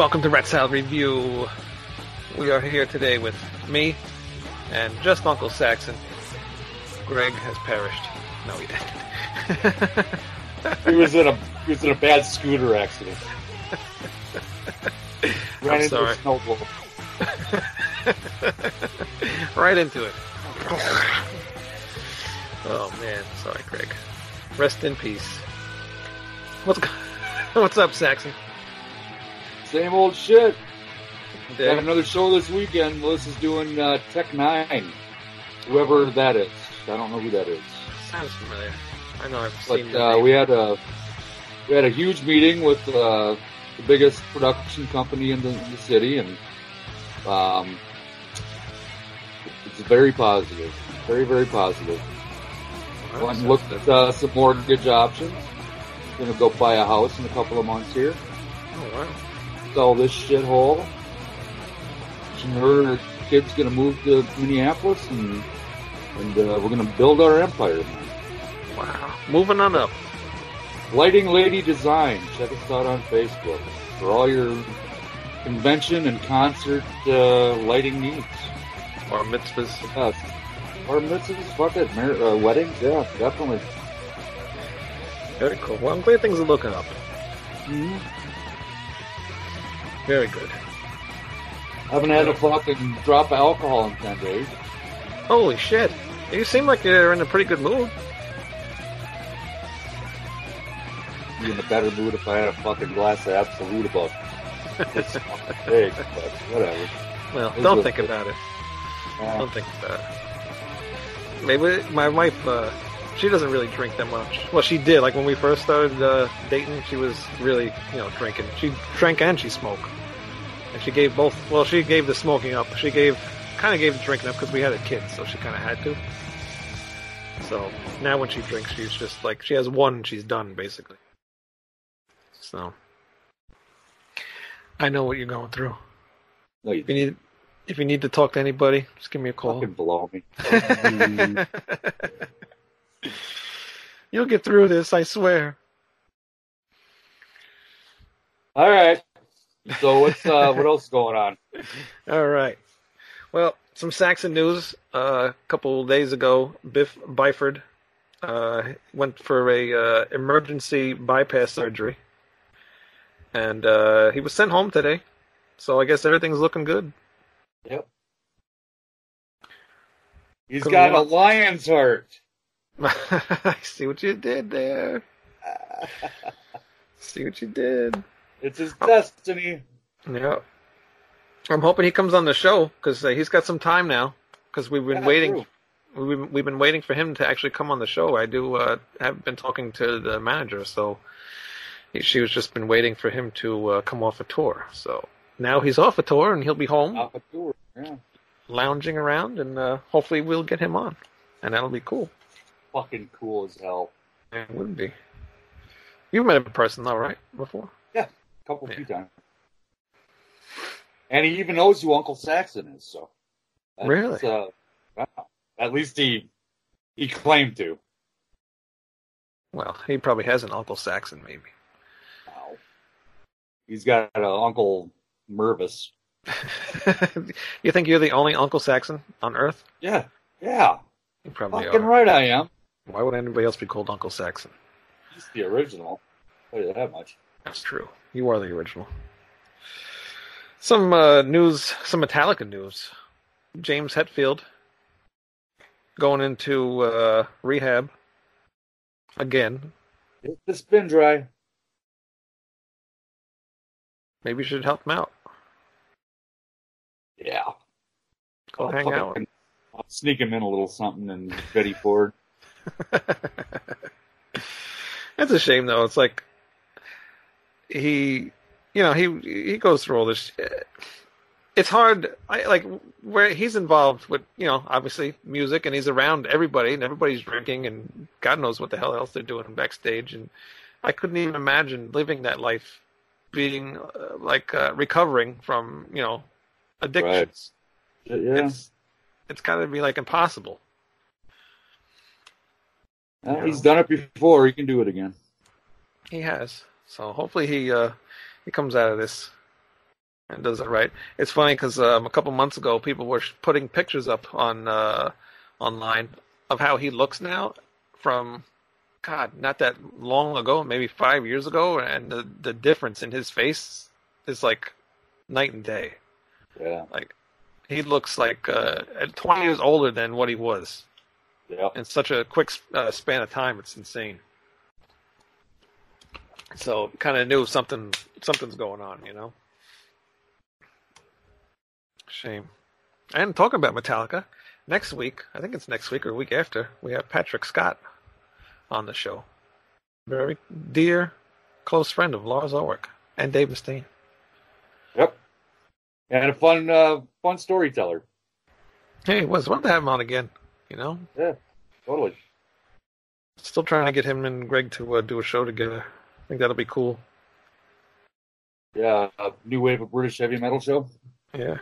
Welcome to Rat Salad Review. We are here today with me and just Uncle Saxon. Greg has perished. No, he didn't. He was in a he was in a bad scooter accident. Ran I'm into sorry. right into it. Oh man, sorry, Greg. Rest in peace. What's what's up, Saxon? Same old shit. Got another show this weekend. Melissa's doing uh, Tech Nine. Whoever that is, I don't know who that is. Sounds familiar. I know I've But seen. the uh, we had a we had a huge meeting with uh, the biggest production company in the, in the city, and um, it's very positive, very very positive. Well, Went and looked good. at uh, some mortgage options. Gonna go buy a house in a couple of months here. Oh wow. Sell this shithole. And her kid's gonna move to Minneapolis, and and uh, we're gonna build our empire. Wow. Moving on up. Lighting Lady Design. Check us out on Facebook for all your convention and concert uh, lighting needs. Or mitzvahs. Yes. Or mitzvahs, fuck it, mar- uh, weddings, yeah, definitely. Very cool. Well, I'm glad things are looking up. Mm-hmm. Very good. I haven't had a fucking drop of alcohol in ten days. Holy shit. You seem like you're in a pretty good mood. Be in a better mood if I had a fucking glass of Absolut about this big, but whatever. Well, It's don't think about it. Don't think about it. Maybe my wife, uh, she doesn't really drink that much. Well, she did. Like when we first started uh, dating, she was really, you know, drinking. She drank and she smoked. And she gave both. Well, she gave the smoking up. She gave kind of gave the drinking up because we had a kid, so she kind of had to. So now when she drinks, she's just like she has one, and she's done basically. So I know what you're going through. No, you If you need if you need to talk to anybody, just give me a call. fucking blow me. You'll get through this, I swear. All right. So what's uh what else is going on? All right. Well, some Saxon news. Uh, a couple days ago, Biff Byford uh, went for a uh, emergency bypass surgery, and uh, he was sent home today. So I guess everything's looking good. Yep. He's got a lion's heart. I see what you did there. See what you did. It's his destiny. Yeah. I'm hoping he comes on the show because uh, he's got some time now. Because we've been Yeah, waiting. true. We've been, we've been waiting for him to actually come on the show. I do uh, have been talking to the manager, so he, she was just been waiting for him to uh, come off a tour. So now he's off a tour and he'll be home Off a tour. Yeah. lounging around, and uh, hopefully we'll get him on, and that'll be cool. Fucking cool as hell. It would be. You've met him in person, though, right? Before? A couple Yeah. few times. And he even knows who Uncle Saxon is, so Really? Uh, wow. At least he he claimed to. Well, he probably has an Uncle Saxon, maybe. Wow. He's got an Uncle Mervis. you think you're the only Uncle Saxon on Earth? Yeah, yeah. You probably Fucking are. right I am. Why would anybody else be called Uncle Saxon? He's the original. Tell you that much. That's true. You are the original. Some uh, news, some Metallica news. James Hetfield going into uh, rehab again. It's been dry. Maybe you should help him out. Yeah. Go I'll hang out. fucking- I'll sneak him in a little something and Betty Ford. That's a shame, though. It's like he, you know, he he goes through all this. It's hard. I like where he's involved with, you know, obviously music, and he's around everybody, and everybody's drinking, and God knows what the hell else they're doing backstage. And I couldn't even imagine living that life, being uh, like uh, recovering from, you know, addictions. Yeah. It's it's got to be like impossible. Well, he's done it before. He can do it again. He has. So hopefully he uh, he comes out of this and does it right. It's funny because um, a couple months ago, people were putting pictures up on uh, online of how he looks now from God, not that long ago, maybe five years ago, and the the difference in his face is like night and day. Yeah. Like he looks like uh, 20 years older than what he was Yeah. in such a quick uh, span of time. It's insane. So kind of knew something something's going on, you know. Shame. And talking about Metallica, next week, I think it's next week or week after, we have Patrick Scott on the show. Very dear, close friend of Lars Ulrich and Dave Mustaine. Yep. And a fun, uh, fun storyteller. Hey, it was want to have him on again. You know, Yeah. Totally. still trying to get him and Greg to uh, do a show together. I think that'll be cool. Yeah. A new wave of British heavy metal show. Yeah.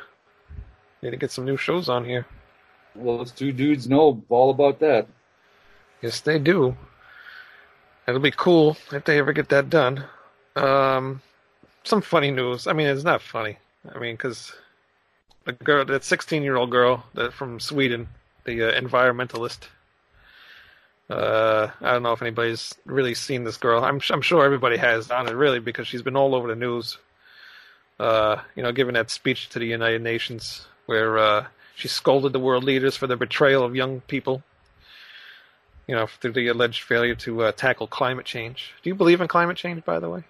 Need to get some new shows on here. Well, those two dudes know all about that. Yes, they do. It'll be cool if they ever get that done. Um, some funny news. I mean, it's not funny. I mean, because the girl, that 16 year old girl that from Sweden, the uh, environmentalist. Uh, I don't know if anybody's really seen this girl. I'm I'm sure everybody has on it really because she's been all over the news. Uh, you know, giving that speech to the United Nations where uh, she scolded the world leaders for their betrayal of young people you know, through the alleged failure to uh, tackle climate change. Do you believe in climate change, by the way?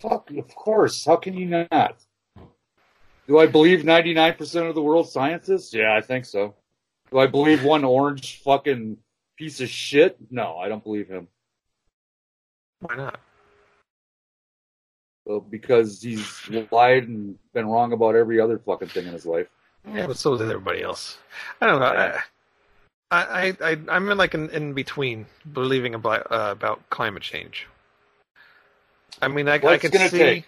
Fuck, of course. How can you not? Do I believe 99% of the world's scientists? Yeah, I think so. Do I believe one orange fucking piece of shit? No, I don't believe him. Why not? So because he's lied and been wrong about every other fucking thing in his life. Yeah, but so did everybody else. I don't know. I, I, I, I'm in like in, in between believing about uh, about climate change. I mean, I, I can see. take?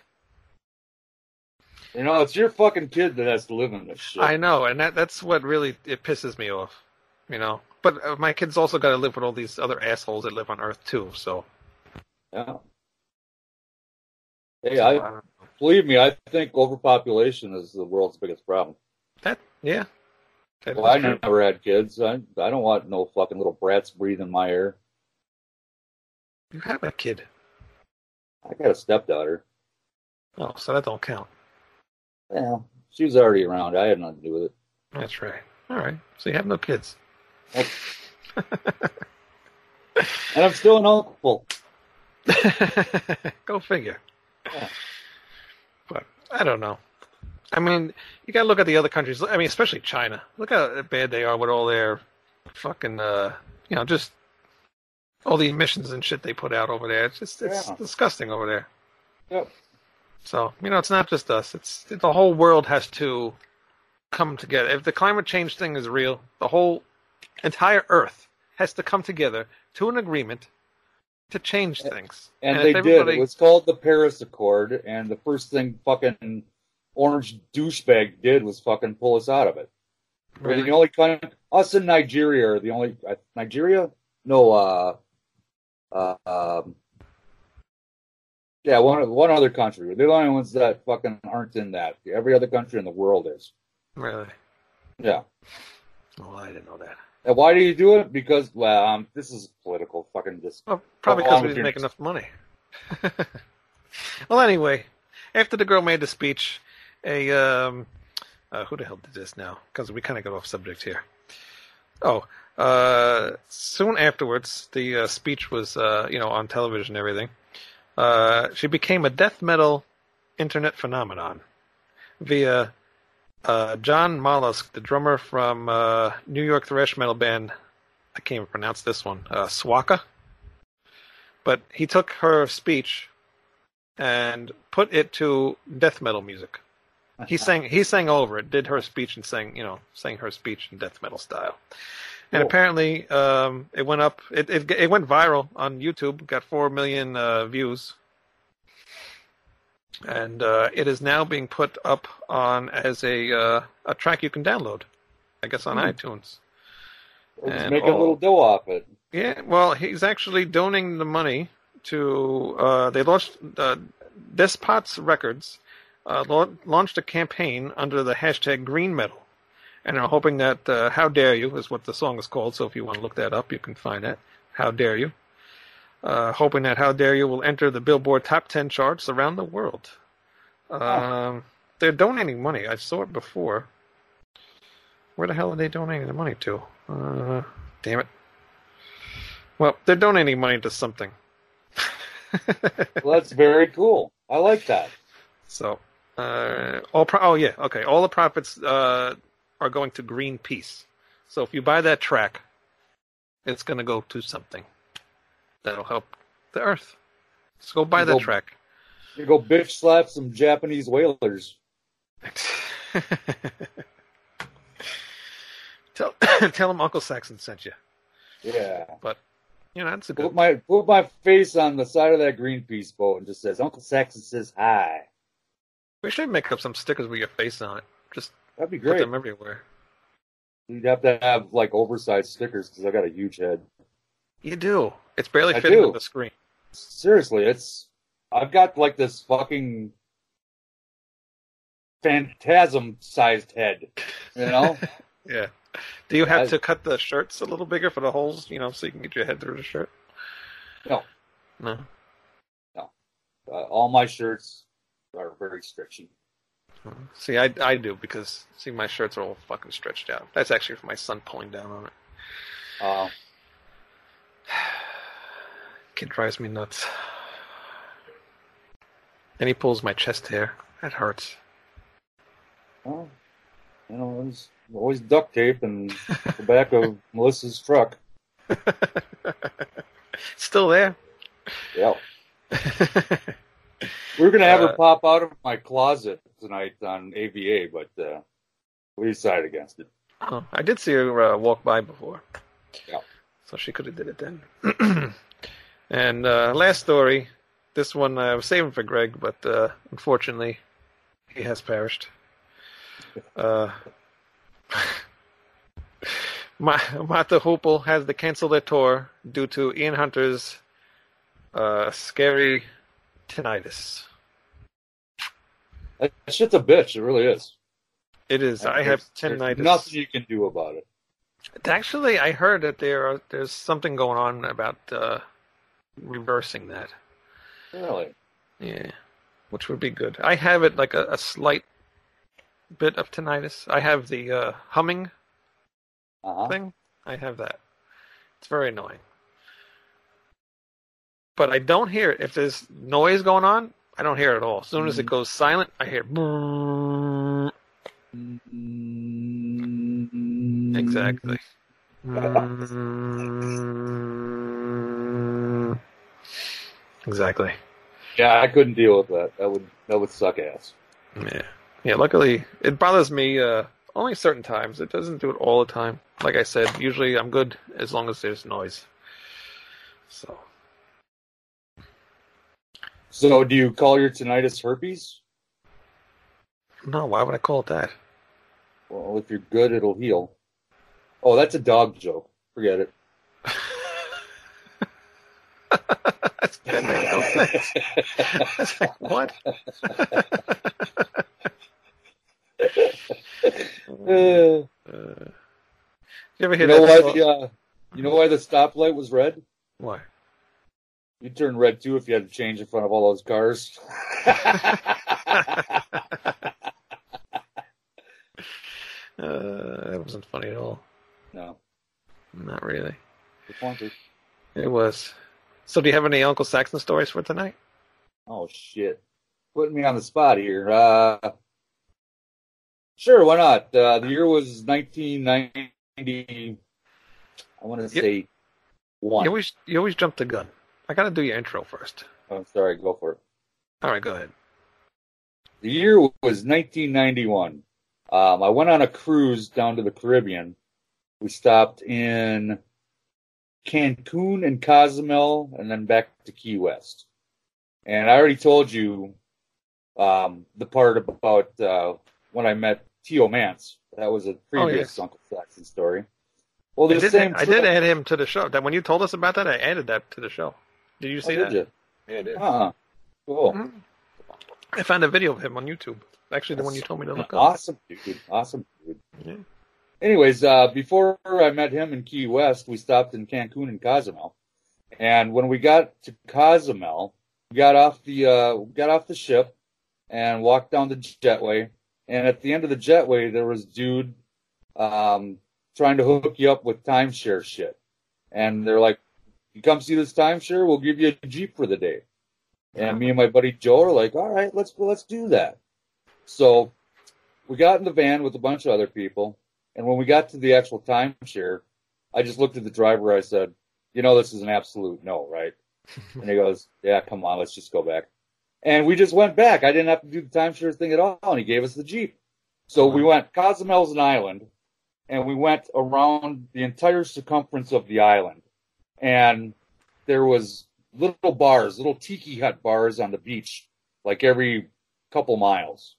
You know, it's your fucking kid that has to live in this shit. I know, and that that's what really it pisses me off. You know, but uh, my kids also got to live with all these other assholes that live on Earth too. So, Yeah. Hey, so I don't believe me. I think overpopulation is the world's biggest problem. that yeah. That Well, I true. never had kids. I I don't want no fucking little brats breathing my air. You have a kid. I got a stepdaughter. Oh, so that don't count. Yeah, she was already around. I had nothing to do with it. That's right. All right. So you have no kids. And I'm still an uncle. Go figure. Yeah. But I don't know. I mean, you got to look at the other countries. I mean, especially China. Look how bad they are with all their fucking, uh, you know, just all the emissions and shit they put out over there. It's just it's Yeah. disgusting over there. Yep. So you know, it's not just us. It's the whole world has to come together. If the climate change thing is real, the whole entire Earth has to come together to an agreement to change things. And, if they did. It was called the Paris Accord, and the first thing fucking orange douchebag did was fucking pull us out of it. We're Really? the only country. Us and Nigeria are the only. Uh, Nigeria? No. Uh. Uh. Um, yeah, one one other country. They're the only ones that fucking aren't in that. Every other country in the world is. Really? Yeah. Well, I didn't know that. And why do you do it? Because well, um, this is political. Fucking just. Well, probably because we didn't make enough money. well, anyway, after the girl made the speech, a um, uh, who the hell did this now? Because we kind of got off subject here. Oh, uh, soon afterwards, the uh, speech was uh, you know on television and everything. Uh, she became a death metal internet phenomenon via uh, John Mollusk, the drummer from uh, New York thrash metal band. I can't even pronounce this one. Uh, Swaka. But he took her speech and put it to death metal music. He sang he sang over it, did her speech and sang you know sang her speech in death metal style. And apparently, um, it went up. It, it it went viral on YouTube. Got four million uh, views, and uh, it is now being put up on as a uh, a track you can download. I guess on Hmm. iTunes. Let's And make a little dough off it. Yeah, well, he's actually donating the money to. Uh, they launched uh, Despotz Records uh, launched a campaign under the hashtag Green Metal, and are hoping that uh, "How Dare You" is what the song is called. So if you want to look that up, you can find that. How dare you? Uh, hoping that "How Dare You" will enter the Billboard Top 10 charts around the world. Um, they're donating money. I saw it before. Where the hell are they donating the money to? Uh, damn it. Well, they're donating money to something. Well, that's very cool. I like that. so, uh, all pro- oh yeah, okay. All the profits uh, are going to Greenpeace. So if you buy that track, it's going to go to something that'll help the Earth. Let's go buy that Go- track. You go bitch slap some Japanese whalers. tell tell them Uncle Saxon sent you. Yeah. But you know that's a good. Put my put my face on the side of that Greenpeace boat and just says Uncle Saxon says hi. We should make up some stickers with your face on it. Just That'd be put great. them everywhere. You'd have to have like oversized stickers because I got a huge head. You do. It's barely I fitting do. on the screen. Seriously, it's I've got like this fucking phantasm sized head. You know? Yeah. Do you have I- to cut the shirts a little bigger for the holes, you know, so you can get your head through the shirt? No. No. uh, all my shirts are very stretchy. See, I, I do because see my shirts are all fucking stretched out. That's actually from my son pulling down on it. Uh, Kid drives me nuts. And he pulls my chest hair. That hurts. well, you know, there's always duct tape in the back of Melissa's truck. Still there. Yeah. we are gonna have Uh, her pop out of my closet tonight on AVA, but uh, we decided against it. Oh, I did see her uh, walk by before. Yeah. So she could have did it then. and uh, last story. This one I was saving for Greg, but uh, unfortunately, he has perished. Uh, Ma- Mott the Hoople has to cancel their tour due to Ian Hunter's uh, scary tinnitus. That shit's a bitch. It really is. It is. I have tinnitus. Nothing you can do about it. Actually, I heard that there are, there's something going on about uh, reversing that. Really. Yeah, which would be good. I have it like a, a slight bit of tinnitus. I have the uh, humming Uh-huh. thing. I have that. It's very annoying. But I don't hear it. If there's noise going on, I don't hear it at all. As soon as it Mhm. goes silent, I hear. brrrr. Exactly. Mm. Exactly. Yeah, I couldn't deal with that. That would that would suck ass. Yeah. Yeah, luckily it bothers me uh only certain times. It doesn't do it all the time. Like I said, usually I'm good as long as there's noise. So So, do you call your tinnitus herpes? no, why would I call it that? Well, if you're good, it'll heal. Oh, that's a dog joke. Forget it. That's- that makes no sense. It's like, what? Uh, Uh, you ever you know that? why the uh, you know why the stoplight was red? Why? You'd turn red too if you had to change in front of all those cars. Uh, that wasn't funny at all. No, Not really. wanted. It was. So, do you have any Uncle Saxon stories for tonight? Oh shit, putting me on the spot here. Uh, sure, why not? Uh, the year was 1990. I want to say one. You always you always jump the gun. I got to do your intro first. I'm sorry, go for it. All right, go ahead. The year was 1991. Um, I went on a cruise down to the Caribbean. We stopped in Cancun and Cozumel, and then back to Key West. And I already told you um, the part about uh, when I met Tio Mance. That was a previous Oh, yes. Uncle Saxon story. Well, I the did, same. I did add him to the show. That when you told us about that, I added that to the show. Did you Oh, see did that? you? Yeah, I did. Uh-uh. Cool. Mhm. I found a video of him on YouTube. Actually, the one you told me to look up. Awesome, dude. Awesome, dude. Yeah. Anyways, uh, before I met him in Key West, we stopped in Cancun and Cozumel. And when we got to Cozumel, we got off the uh, got off the ship and walked down the jetway. And at the end of the jetway, there was dude um, trying to hook you up with timeshare shit. And they're like, "You come see this timeshare? We'll give you a jeep for the day." And me and my buddy Joe are like, "All right, let's let's do that." So we got in the van with a bunch of other people, and when we got to the actual timeshare, I just looked at the driver. I said, "You know, this is an absolute no, right?" and he goes, "Yeah, come on, let's just go back." And we just went back. I didn't have to do the timeshare thing at all, and he gave us the jeep. So we uh-huh. went. Cozumel's an island, and we went around the entire circumference of the island, and there was little bars, little tiki hut bars on the beach, like every couple miles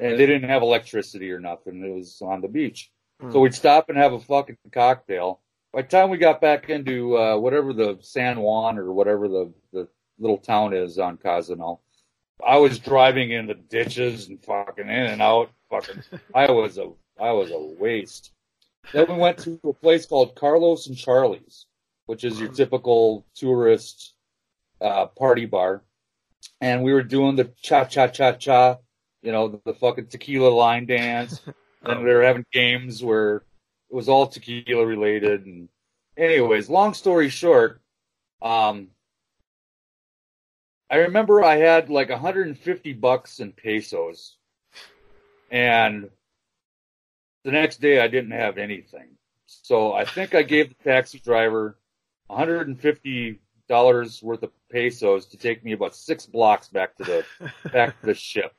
and they didn't have electricity or nothing. It was on the beach. Hmm. So we'd stop and have a fucking cocktail. By the time we got back into uh, whatever the San Juan or whatever the, the little town is on Cozumel, I was driving in the ditches and fucking in and out. Fucking, I was a I was a waste. Then we went to a place called Carlos and Charlie's, which is your typical tourist uh, party bar, and we were doing the cha cha cha cha you know, the, the fucking tequila line dance. and Oh. they were having games where it was all tequila related. And anyways, long story short, um, I remember I had like 150 bucks in pesos, and the next day I didn't have anything. So I think I gave the taxi driver $150 worth of pesos to take me about six blocks back to the back to the ship.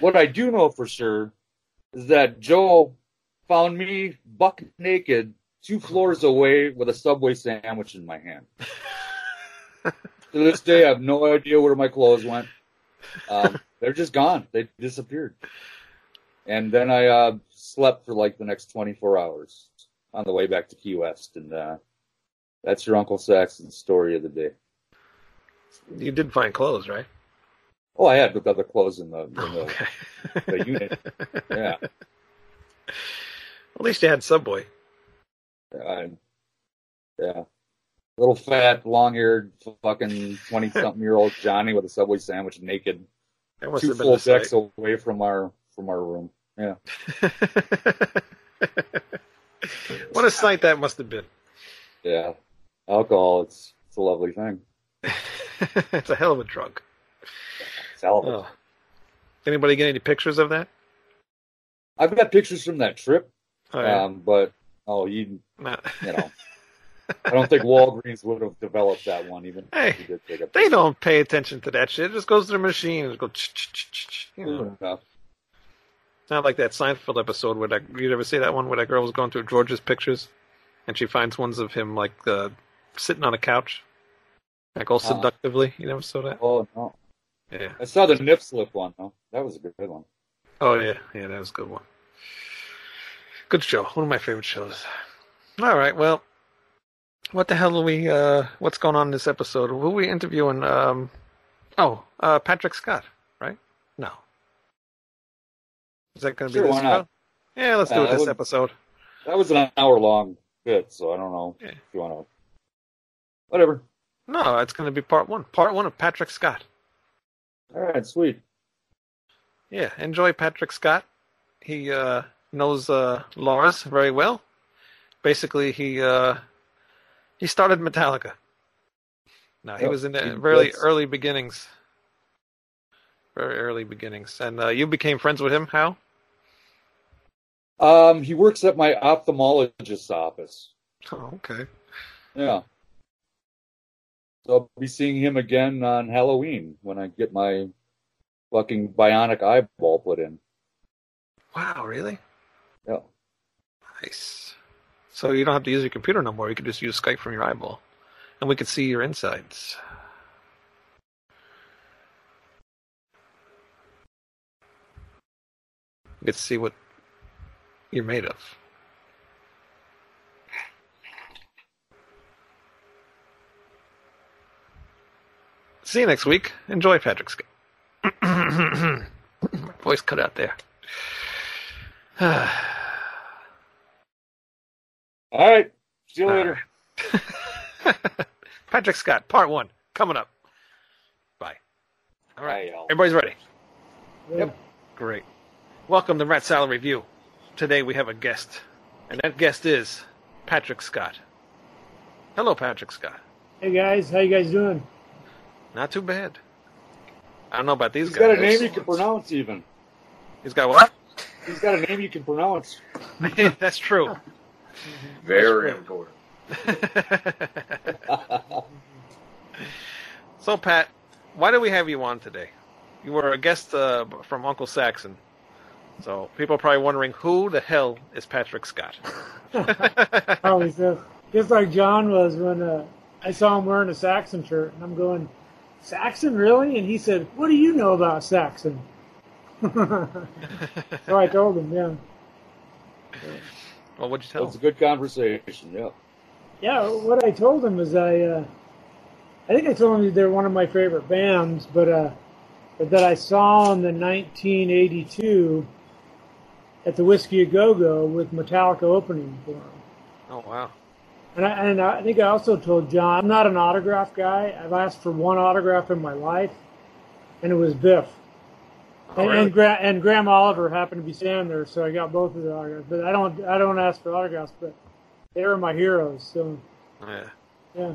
What I do know for sure is that Joe found me buck naked two floors away with a Subway sandwich in my hand. to this day, I have no idea where my clothes went. Um, they're just gone. They disappeared. And then I uh, slept for like the next 24 hours on the way back to Key West. And uh, that's your Uncle Saxon's story of the day. You did find clothes, right? Oh, I had the other clothes in the, in oh, the, Okay. the unit. Yeah. At least you had Subway. I, yeah. Little fat, long haired, fucking 20 something year old Johnny with a Subway sandwich naked, two full the sight. decks away from our, from our room. Yeah. what a sight that must have been. Yeah. Alcohol, it's, it's a lovely thing. it's a hell of a drug. It's hell of a- Oh. Anybody get any pictures of that? I've got pictures from that trip, Oh, yeah. um, but, oh, you, Nah. you know, I don't think Walgreens would have developed that one even. Hey, if did take a They don't pay attention to that shit. It just goes to the machine and goes. You know, not like that Seinfeld episode where that you ever see that one where that girl was going through George's pictures, and she finds ones of him like uh, sitting on a couch, like all Uh-huh. seductively. You never saw that? Oh, no. Yeah. I saw the nip slip one, though. That was a good one. Oh yeah, yeah, that was a good one. Good show. One of my favorite shows. All right, well, what the hell are we? Uh, what's going on in this episode? Who are we interviewing? Um, oh, uh, Patrick Scott, right? No. Is that going to Sure, be this why not? show? Yeah, let's do it this episode. That was an hour long bit, so I don't know Yeah. if you want to. Whatever. No, it's going to be part one. Part one of Patrick Scott. All right, sweet. Yeah, enjoy Patrick Scott. He uh, knows uh, Lars very well. Basically, he uh, he started Metallica. No, he Yep, was in the he very early beginnings. Very early beginnings, and uh, you became friends with him. How? Um, he works at my ophthalmologist's office. Oh, okay. Yeah. So I'll be seeing him again on Halloween when I get my fucking bionic eyeball put in. Wow, really? Yeah. Nice. So you don't have to use your computer no more. You can just use Skype from your eyeball, and we can see your insides. You can see what you're made of. See you next week. Enjoy Patrick Scott. Voice cut out there. All right. See you All later. Patrick Scott, part one, coming up. Bye. All right. Bye, y'all. Everybody's ready. Yep. Great. Welcome to Rat Salad Review. Today we have a guest, and that guest is Patrick Scott. Hello, Patrick Scott. Hey guys, how you guys doing? Not too bad. I don't know about these He's guys. He's got a name you can pronounce, even. He's got what? He's got a name you can pronounce. That's true. Very That's important. so, Pat, why do we have you on today? You were a guest uh, from Uncle Saxon. So, people are probably wondering who the hell is Patrick Scott? Probably so. Just like John was when uh, I saw him wearing a Saxon shirt, and I'm going, Saxon, really? And he said, What do you know about Saxon? so I told him, yeah. well, what'd you tell That's a good conversation. Yeah. Yeah, what I told him is I, uh, I think I told him they're one of my favorite bands, but, uh, but that I saw them in 1982 at the Whiskey A Go Go with Metallica opening for them. Oh, wow. And I, and I think I also told John, I'm not an autograph guy. I've asked for one autograph in my life, and it was Biff. Oh, and, really? and, Gra- and Graham Oliver happened to be standing there, so I got both of the autographs. But I don't, I don't ask for autographs, but they were my heroes. So yeah, yeah.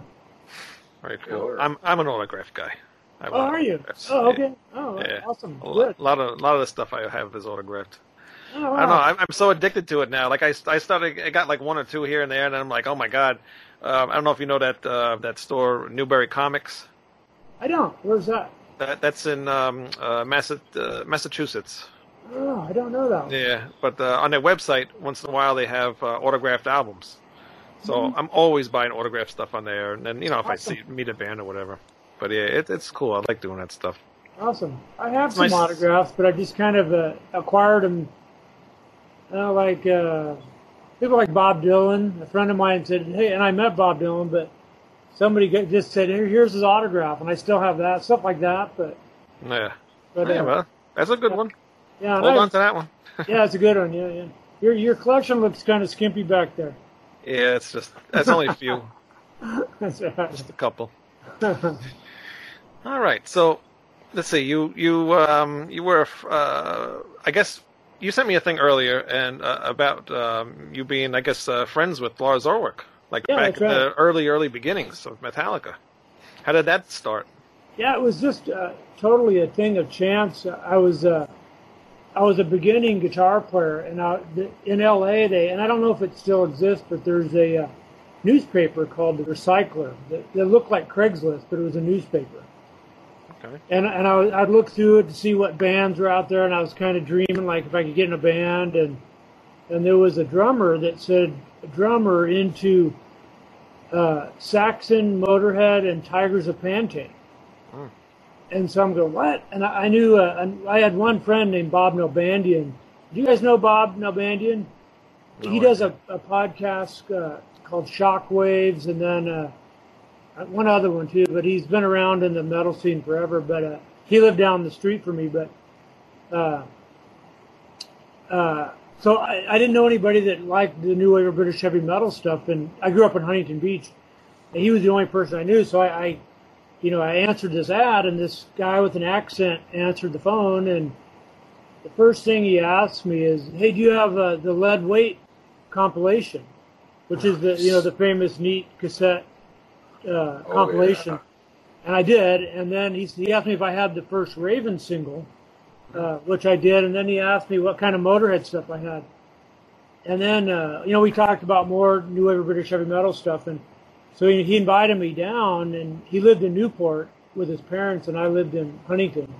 very cool. Sure. I'm I'm an autograph guy. I Oh, want are you? autographs. Oh, Yeah. okay. Oh, Yeah. awesome. A lot, Good. lot of lot of the stuff I have is autographed. Oh, I don't know. I'm, I'm so addicted to it now. Like I, I started, I got like one or two here and there, and I'm like, oh my god. Um, I don't know if you know that uh, that store, Newbury Comics. I don't. Where's that? That that's in um, uh, Massa- uh, Massachusetts. Oh, I don't know that. one. Yeah, but uh, on their website, once in a while they have uh, autographed albums. So Mm-hmm. I'm always buying autographed stuff on there, and then you know if I see meet a band or whatever. But yeah, it, it's cool. I like doing that stuff. Awesome. I have It's some nice. autographs, but I just kind of uh, acquired them. Uh, like uh, people like Bob Dylan. A friend of mine said, "Hey," and I met Bob Dylan, but somebody just said, Here, "Here's his autograph," and I still have that stuff like that. But Yeah, but yeah, uh, well, that's a good one. yeah, Hold on to that one. yeah, it's a good one. Yeah, yeah. Your your collection looks kind of skimpy back there. Yeah, it's just that's only a few, That's right. just a couple. All right, so let's see. You you um you were uh I guess you sent me a thing earlier and uh, about um you being I guess uh, friends with Lars Ulrich, like Yeah, back in the early early beginnings of Metallica. How did that start? Yeah, it was just uh, totally a thing of chance. I was uh, I was a beginning guitar player, and I, in LA they and I don't know if it still exists, but there's a uh, newspaper called the Recycler that, that looked like Craigslist, but it was a newspaper. Okay. And and I I'd look through it to see what bands were out there, and I was kind of dreaming like if I could get in a band, and and there was a drummer that said drummer into uh, Saxon, Motorhead, and Tygers of Pan Tang. And so I'm going, what? And I, I knew, uh, I had one friend named Bob Nalbandian. Do you guys know Bob Nalbandian? No he does a, a podcast uh, called Shockwaves, and then uh, one other one too. But he's been around in the metal scene forever. But uh, he lived down the street from me. But uh, uh, so I, I didn't know anybody that liked the new wave of British heavy metal stuff. And I grew up in Huntington Beach, and he was the only person I knew. So I, I you know, I answered this ad, and this guy with an accent answered the phone, and the first thing he asked me is, "Hey, do you have uh, the Lead Weight compilation, which is the you know the famous neat cassette uh, compilation?" yeah. And I did, and then he, he asked me if I had the first Raven single, uh, which I did, and then he asked me what kind of Motorhead stuff I had, and then uh, you know we talked about more new wave British heavy metal stuff, and so he, he invited me down, and he lived in Newport with his parents, and I lived in Huntington.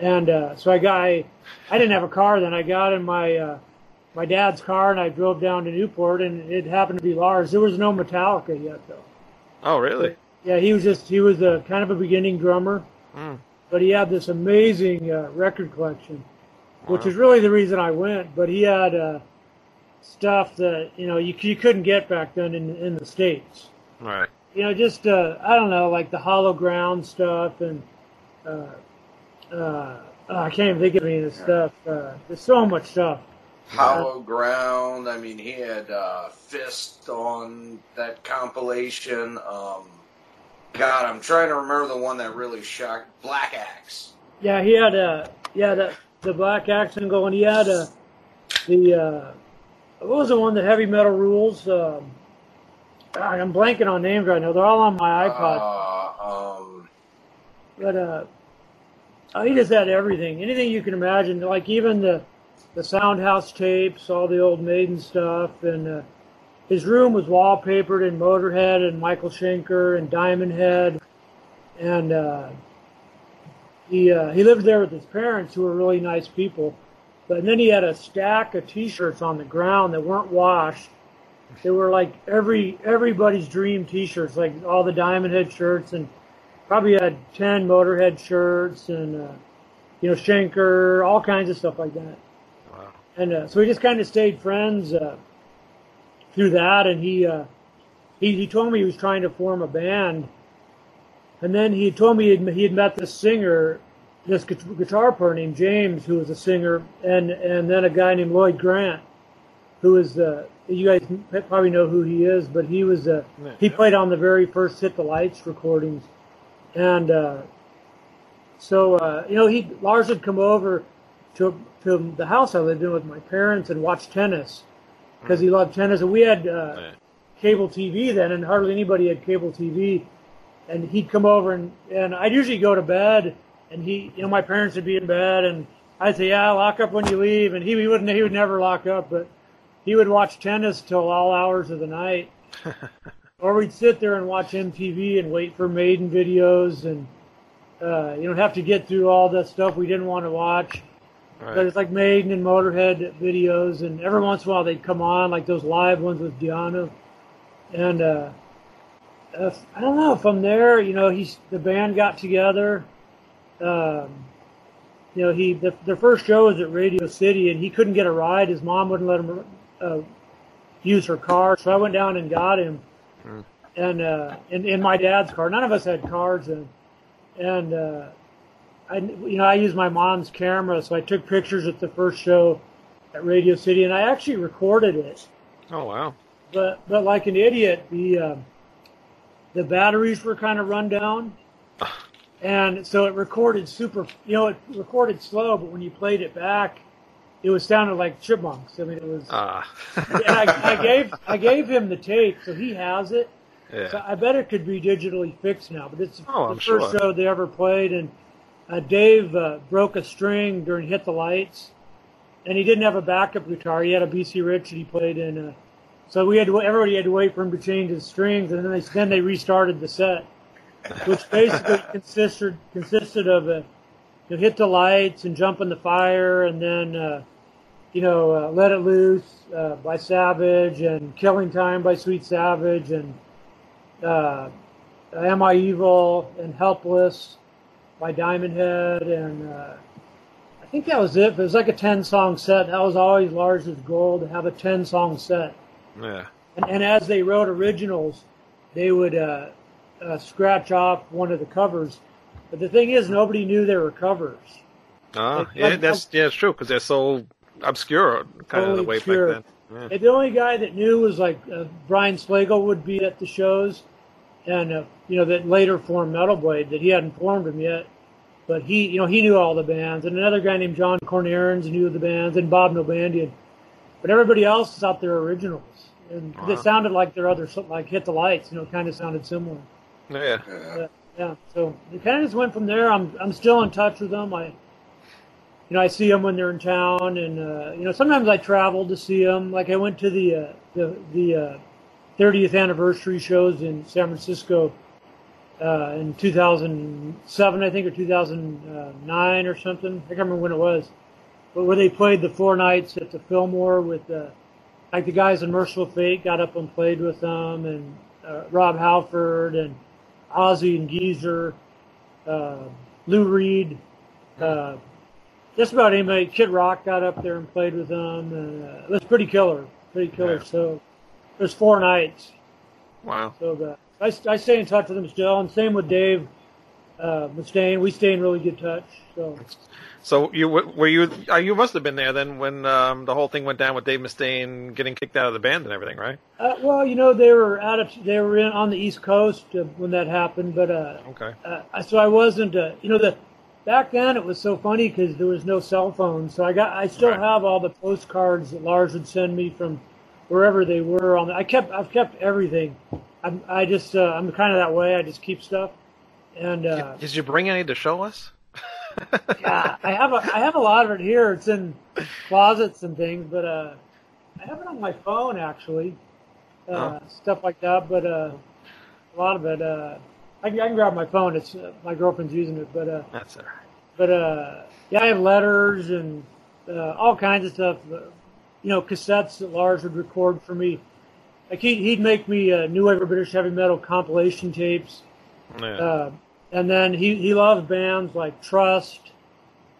And uh, so I got, I, I didn't have a car then. I got in my uh, my dad's car, and I drove down to Newport, and it happened to be Lars. There was no Metallica yet, though. Oh, really? Yeah, he was just he was a kind of a beginning drummer, Mm. but he had this amazing uh, record collection, which is really the reason I went. But he had uh, stuff that you know you, you couldn't get back then in in the states. Right. You know, just uh, I don't know, like the Hollow Ground stuff, and uh, uh, I can't even think of any of the stuff. Uh, there's so much stuff. Hollow Ground. I mean, he had uh, Fist on that compilation. Um, God, I'm trying to remember the one that really shocked. Black Axe. Yeah, he had a yeah the the Black Axe and he had uh, the uh, what was the one? The Heavy Metal Rules. Um, God, I'm blanking on names right now. They're all on my iPod. Uh, um, But uh, oh, he just had everything, anything you can imagine. Like even the the Soundhouse tapes, all the old Maiden stuff, and uh, his room was wallpapered in Motorhead and Michael Schenker and Diamond Head, and uh, he uh, he lived there with his parents, who were really nice people. But then he had a stack of T-shirts on the ground that weren't washed. They were like every everybody's dream T-shirts, like all the Diamond Head shirts, and probably had ten Motorhead shirts, and uh, you know Schenker, all kinds of stuff like that. And uh, so we just kind of stayed friends uh, through that. And he, uh, he he told me he was trying to form a band. And then he told me he'd, he had met this singer, this guitar player named James, who was a singer, and and then a guy named Lloyd Grant, who is uh, you guys probably know who he is, but he was uh, Yeah. he played on the very first Hit the Lights recordings, and uh, so uh, you know he Lars had come over to to the house I lived in with my parents and watch tennis because he loved tennis, and we had uh, Yeah. cable TV then, and hardly anybody had cable TV. And he'd come over, and and I'd usually go to bed, and he, you know, my parents would be in bed, and I'd say, yeah, lock up when you leave, and he, he wouldn't. He would never lock up, but he would watch tennis till all hours of the night. or we'd sit there and watch MTV and wait for Maiden videos, and uh, you don't have to get through all that stuff we didn't want to watch. But Right. it's like Maiden and Motorhead videos, and every once in a while they'd come on, like those live ones with Di'Anno. And uh, uh, I don't know. From there, you know, he's the band got together. Um, you know, he the, their first show was at Radio City, and he couldn't get a ride. His mom wouldn't let him uh, use her car, so I went down and got him. Mm. And uh, in, in my dad's car, none of us had cars, and and uh, I, you know, I used my mom's camera, so I took pictures at the first show at Radio City, and I actually recorded it. Oh wow. But but like an idiot, the um, the batteries were kind of run down, and so it recorded super. You know, it recorded slow, but when you played it back, it was sounded like chipmunks. I mean, it was. Ah. and I, I gave I gave him the tape, so he has it. So yeah. I bet it could be digitally fixed now, but it's Oh, the I'm first sure. show they ever played, and uh, Dave uh, broke a string during "Hit the Lights," and he didn't have a backup guitar. He had a BC Rich that he played in, uh, so we had to, everybody had to wait for him to change his strings, and then they then they restarted the set, which basically consisted consisted of uh, you know, "Hit the Lights" and "Jump in the Fire," and then uh, you know uh, "Let It Loose" uh, by Savage, and "Killing Time" by Sweet Savage, and uh, Am I Evil and Helpless by Diamond Head, and uh, I think that was it. But It was like a 10 song set. That was always Lars's goal to have a 10 song set. Yeah. And, and as they wrote originals, they would uh, uh, scratch off one of the covers. But the thing is, nobody knew they were covers. Ah, Like- yeah, like- that's yeah, it's true because they're so obscure, kind of the way obscure. back then. Yeah. And the only guy that knew was like uh, Brian Slagel would be at the shows, and uh, you know that later formed Metal Blade. That he hadn't formed them yet, but he you know he knew all the bands. And another guy named John Kornarens knew the bands, and Bob Nalbandian. But everybody else is out there originals, and they Wow. sounded like their other like Hit the Lights. You know, kind of sounded similar. Yeah. Yeah. Yeah, so it kind of just went from there. I'm I'm still in touch with them. I, you know, I see them when they're in town, and uh, you know, sometimes I travel to see them. Like I went to the uh, the the uh, 30th anniversary shows in San Francisco uh, in 2007, I think, or 2009 or something. I can't remember when it was, but where they played the four nights at the Fillmore with uh, like the guys in Mercyful Fate got up and played with them, and uh, Rob Halford and Ozzy and Geezer, uh, Lou Reed, uh, just about anybody. Kid Rock got up there and played with them, and uh, it was pretty killer, pretty killer. Yeah. So there's four nights. Wow. So uh, I, I stay in touch with them still, and same with Dave uh, Mustaine. We stay in really good touch. So So you were you uh, you must have been there then when um, the whole thing went down with Dave Mustaine getting kicked out of the band and everything, right? uh, well, you know they were out of they were in on the East Coast uh, when that happened, but uh, Okay. uh, so I wasn't, uh, you know, the back then it was so funny because there was no cell phone. So I got, I still Right. have all the postcards that Lars would send me from wherever they were. On, I kept, I've kept everything. I'm, I just, uh, I'm kind of that way. I just keep stuff. And uh, Did you bring any to show us? yeah, I have, a, I have a lot of it here. It's in closets and things, but uh, I have it on my phone actually, uh, stuff like that. But uh, a lot of it, uh, I, can- I can grab my phone. It's uh, my girlfriend's using it, but. Uh, That's all right. but uh, yeah, I have letters and uh, all kinds of stuff. You know, cassettes that Lars would record for me. Like he'd, he'd make me uh, new wave of British heavy metal compilation tapes, Yeah. uh, and then he he loves bands like Trust,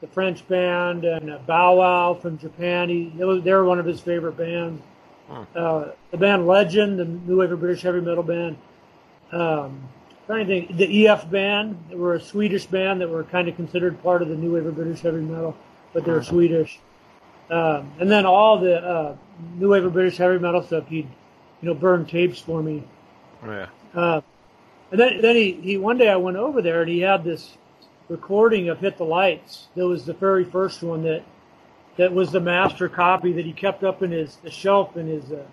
the French band, and uh, Bow Wow from Japan. He was, they were one of his favorite bands. Hmm. Uh, the band Legend, the new wave of British heavy metal band. Um, trying to think, the EF band, they were a Swedish band that were kind of considered part of the new wave of British heavy metal, but they were Swedish. Um, and then all the uh, new wave of British heavy metal stuff, he'd you know burn tapes for me. yeah. Uh, and then then he, he one day I went over there and he had this recording of Hit the Lights. That was the very first one that that was the master copy that he kept up in his the shelf in his uh,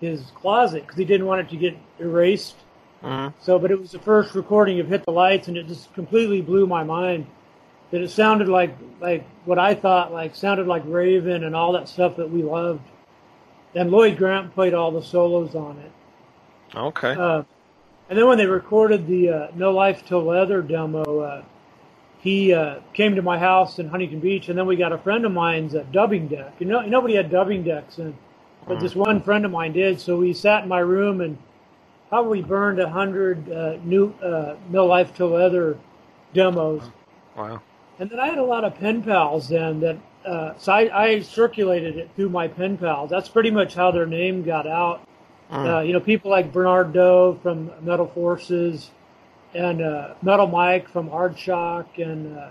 his closet because he didn't want it to get erased. Mhm. So, but it was the first recording of Hit the Lights, and it just completely blew my mind. That it sounded like like what I thought like sounded like Raven and all that stuff that we loved. And Lloyd Grant played all the solos on it. Okay. Uh, and then when they recorded the uh, No Life Till Leather demo, uh, he uh, came to my house in Huntington Beach, and then we got a friend of mine's dubbing deck. You know, nobody had dubbing decks, and but this one friend of mine did. So we sat in my room and probably burned a hundred uh, new uh, No Life Till Leather demos. wow. And then I had a lot of pen pals then that, uh, so I, I circulated it through my pen pals. That's pretty much how their name got out. Uh, you know, people like Bernard Doe from Metal Forces and uh, Metal Mike from Hard Shock, and uh,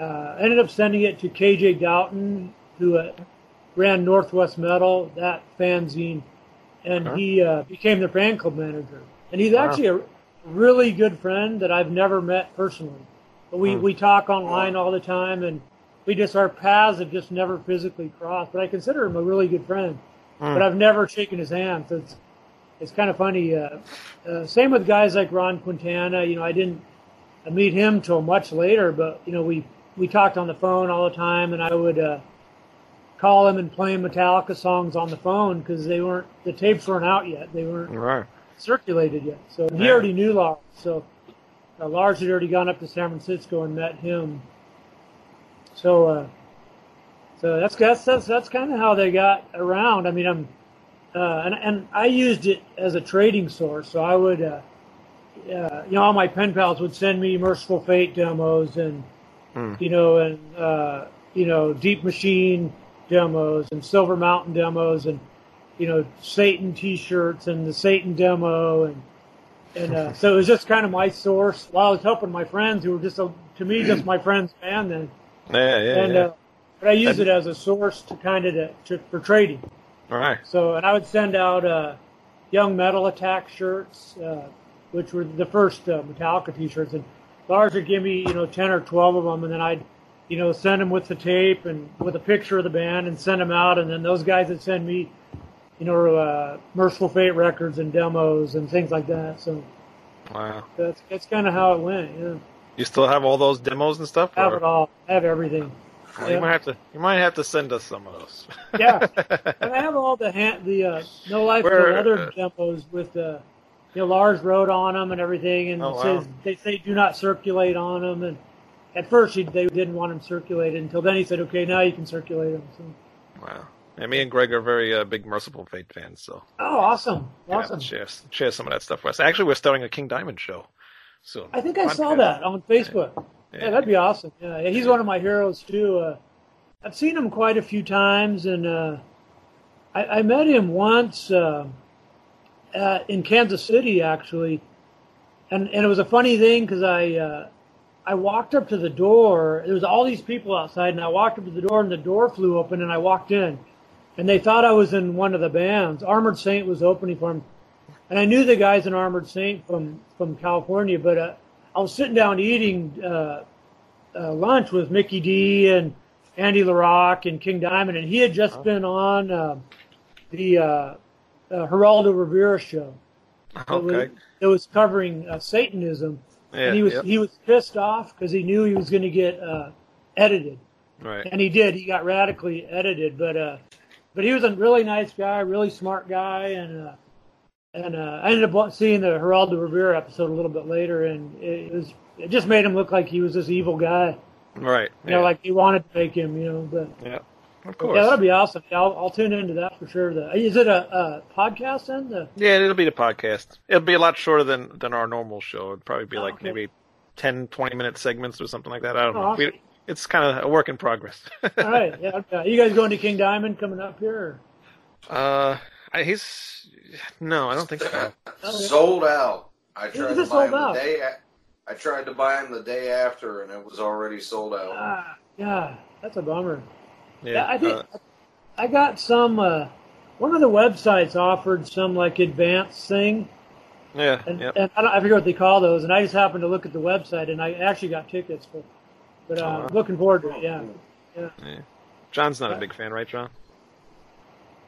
uh, ended up sending it to KJ Doughton, who uh, ran Northwest Metal, that fanzine, and Okay. he uh, became the fan club manager. And he's Wow. actually a really good friend that I've never met personally. But we, Hmm. we talk online all the time, and we just, our paths have just never physically crossed. But I consider him a really good friend Hmm. but I've never shaken his hand. So it's it's kind of funny. Uh, uh, same with guys like Ron Quintana. You know, I didn't meet him till much later, but you know, we we talked on the phone all the time, and I would uh, call him and play him Metallica songs on the phone because they weren't the tapes weren't out yet. They weren't Right. circulated yet. So he Yeah. already knew Lars. So uh, Lars had already gone up to San Francisco and met him. So uh, so that's that's that's, that's kind of how they got around. I mean, I'm uh, and and I used it as a trading source. So I would. Uh, uh, you know, all my pen pals would send me Mercyful Fate demos and, Hmm. you know, and, uh, you know, Deep Machine demos and Silver Mountain demos and, you know, Satan t-shirts and the Satan demo. And, and, uh, so it was just kind of my source while I was helping my friends who were just, a, to me, just my friends band then. Yeah, yeah, and, yeah. uh, but I use it as a source to kind of, to, to, for trading. All right. So, and I would send out uh, Young Metal Attack shirts, uh, which were the first uh, Metallica T-shirts, and Lars would give me, you know, ten or twelve of them, and then I'd, you know, send them with the tape and with a picture of the band and send them out, and then those guys would send me, you know, uh, Mercyful Fate records and demos and things like that. So Wow. that's that's kind of how it went. Yeah, You still have all those demos and stuff? I have or- it all, I have everything. Well, You might have to. You might have to send us some of those. Yeah. And I have all the hand, the uh, No Life Where- Till Leather demos with uh, you know Lars wrote on them and everything, and Oh, it wow. says they say do not circulate on them. And at first he, they didn't want them circulated until then he said, okay, now you can circulate them. So, wow. And me and Greg are very uh, big Mercyful Fate fans, so oh, awesome, yeah, awesome. share share some of that stuff for us. Actually, we're starting a King Diamond show soon. I think I saw that on Facebook. Yeah, that'd be awesome. Yeah, yeah, he's one of my heroes too. Uh, I've seen him quite a few times, and uh, I, I met him once uh, uh, in Kansas City, actually, and and it was a funny thing because I uh, I walked up to the door. There was all these people outside, and I walked up to the door, and the door flew open, and I walked in, and they thought I was in one of the bands. Armored Saint was opening for him, and I knew the guys in Armored Saint from from California, but uh, I was sitting down eating uh, uh, lunch with Mikkey Dee and Andy LaRocque and King Diamond, and he had just been on uh, the uh, uh, Geraldo Rivera show. That was, Okay. that was covering uh, Satanism, Yeah. and he was yep. he was pissed off because he knew he was going to get uh, edited, right. and he did. He got radically edited, but uh, but he was a really nice guy, really smart guy, and uh, and uh, I ended up seeing the Geraldo Rivera episode a little bit later, and it was it just made him look like he was this evil guy. Right. You yeah. know, like they wanted to make him, you know. But yeah. Of course. yeah, that'll be awesome. Yeah, I'll, I'll tune into that for sure. The, is it a, a podcast then? The, Yeah, it'll be the podcast. It'll be a lot shorter than than our normal show. It'd probably be Oh, like okay. maybe 10, 20 minute segments or something like that. I don't Oh, know. awesome. We, it's kind of a work in progress. all right. Yeah. okay. You guys going to King Diamond coming up here? Uh, I, he's no, I don't think so. Sold out. I tried to buy sold him out? the day. A- I tried to buy him the day after, and it was already sold out. Ah, yeah, that's a bummer. Yeah, Yeah, I think uh, I got some. Uh, one of the websites offered some like advanced thing, yeah, and, yeah. and I, don't, I forget what they call those. And I just happened to look at the website, and I actually got tickets. But but uh, Oh, wow. looking forward to it. Yeah. Yeah. John's not a big fan, right, John?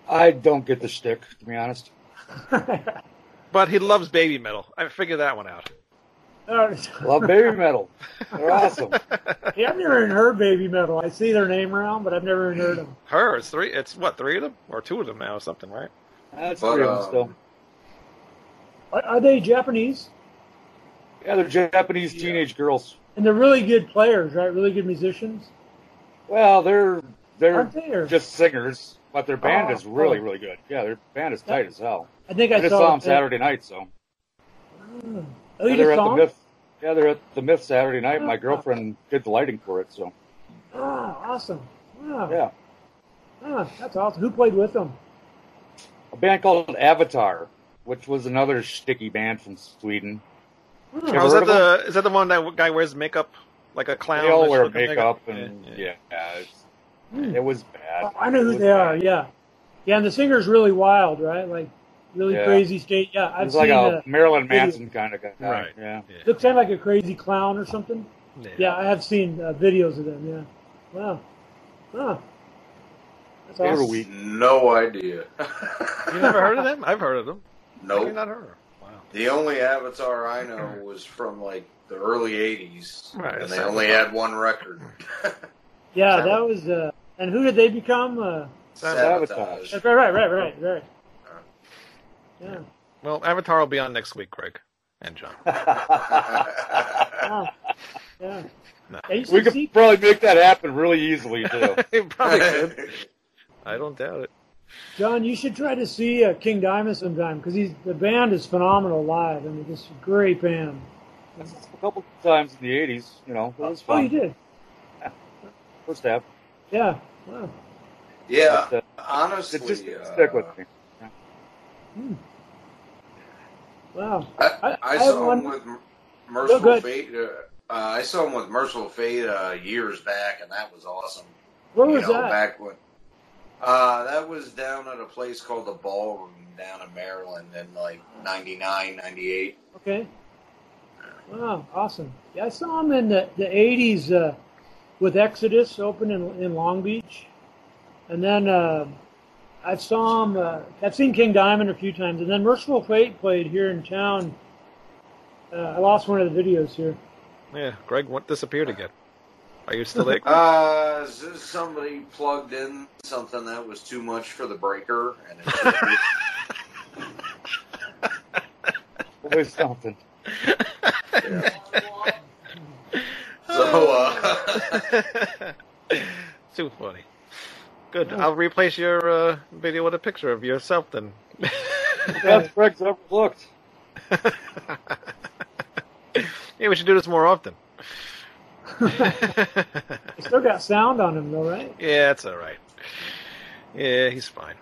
I don't get the stick, to be honest. But he loves baby metal. I figured that one out. Love baby metal. They're awesome. yeah, I've never even heard Baby Metal. I see their name around, but I've never even heard them. Her, it's three. It's what three of them or two of them now or something, right? That's But, three of them um, still. Are, are they Japanese? Yeah, they're Japanese teenage girls. And they're really good players, right? Really good musicians. Well, they're they're they? Or- just singers, but their band Oh, is really oh. really good. Yeah, their band is tight as hell. I think I I, just saw, saw them. Saturday night, so Oh, you they're just at saw the? Myth. Yeah, they're at the Myth Saturday night. My Oh. girlfriend did the lighting for it, so Ah, awesome. Wow. yeah. Ah, that's awesome. Who played with them? A band called Avatar, which was another sticky band from Sweden. Hmm. Oh, is that of the is that the one that guy wears makeup like a clown? They all wear looking makeup and Yeah, yeah, it's, Hmm. it was bad. Oh, I know who was they are. Yeah, yeah. And the singer's really wild, right? Like really Yeah. crazy state. Yeah, I've It's like seen. a Marilyn video. Manson kind of guy. Right. Yeah. looks kind of like a crazy clown or something. Yeah. Yeah, I have seen uh, videos of them. Yeah. Wow. Wow. That's awesome. No idea. You never heard of them? I've heard of them. Have you Nope. not heard of them? Wow. The only Avatar I know was from like the early '80s, Right, and they only about- had one record. Yeah, that was. Uh, and who did they become? Uh, Savatage. right, right, right, right, right. Yeah. Well, Avatar will be on next week, Greg and John. Wow. Yeah. No. We could see probably make that happen really easily too. probably could. I don't doubt it. John, you should try to see uh, King Diamond sometime because he's the band is phenomenal live. I mean, it's a great band. a couple times in the '80s, you know, it was fun. Oh, fun. you did? First half. Yeah. Wow. yeah, But, uh, honestly, it just uh, stick with me. Wow. I, I- I, I saw one- him with M- Mercyful good. Fate. Uh, uh, I saw him with Mercyful Fate uh, years back, and that was awesome. Where you was know, that? back when. Uh, that was down at a place called the Ballroom down in Maryland in like 99, 98. Okay. Wow, awesome. Yeah, I saw him in the, the 80s uh, with Exodus open in, in Long Beach. And then uh, I saw him, uh, I've seen King Diamond a few times. And then Mercyful Fate played here in town. Uh, I lost one of the videos here. Yeah, Greg what disappeared again. Are you still there? Uh, s- somebody plugged in something that was too much for the breaker, and it Always something. so uh, Too funny. Good. I'll replace your uh, video with a picture of yourself then. Best Greg's ever looked. yeah, we should do this more often. I still got sound on him, though, right? yeah, it's all right. Yeah, he's fine.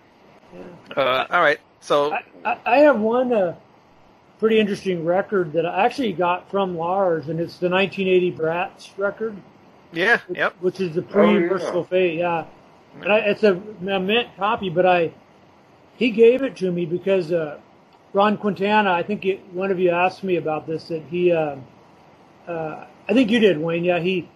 Yeah. Uh, all right. So, I, I, I have one uh, pretty interesting record that I actually got from Lars, and it's the 1980 Brats record. yeah, which, yep. which is the Oh, pre yeah. Mercyful Fate, yeah. And I, it's a, a mint copy, but I he gave it to me because uh, Ron Quintana. I think it, one of you asked me about this. That he, uh, uh, I think you did, Wayne. Yeah, he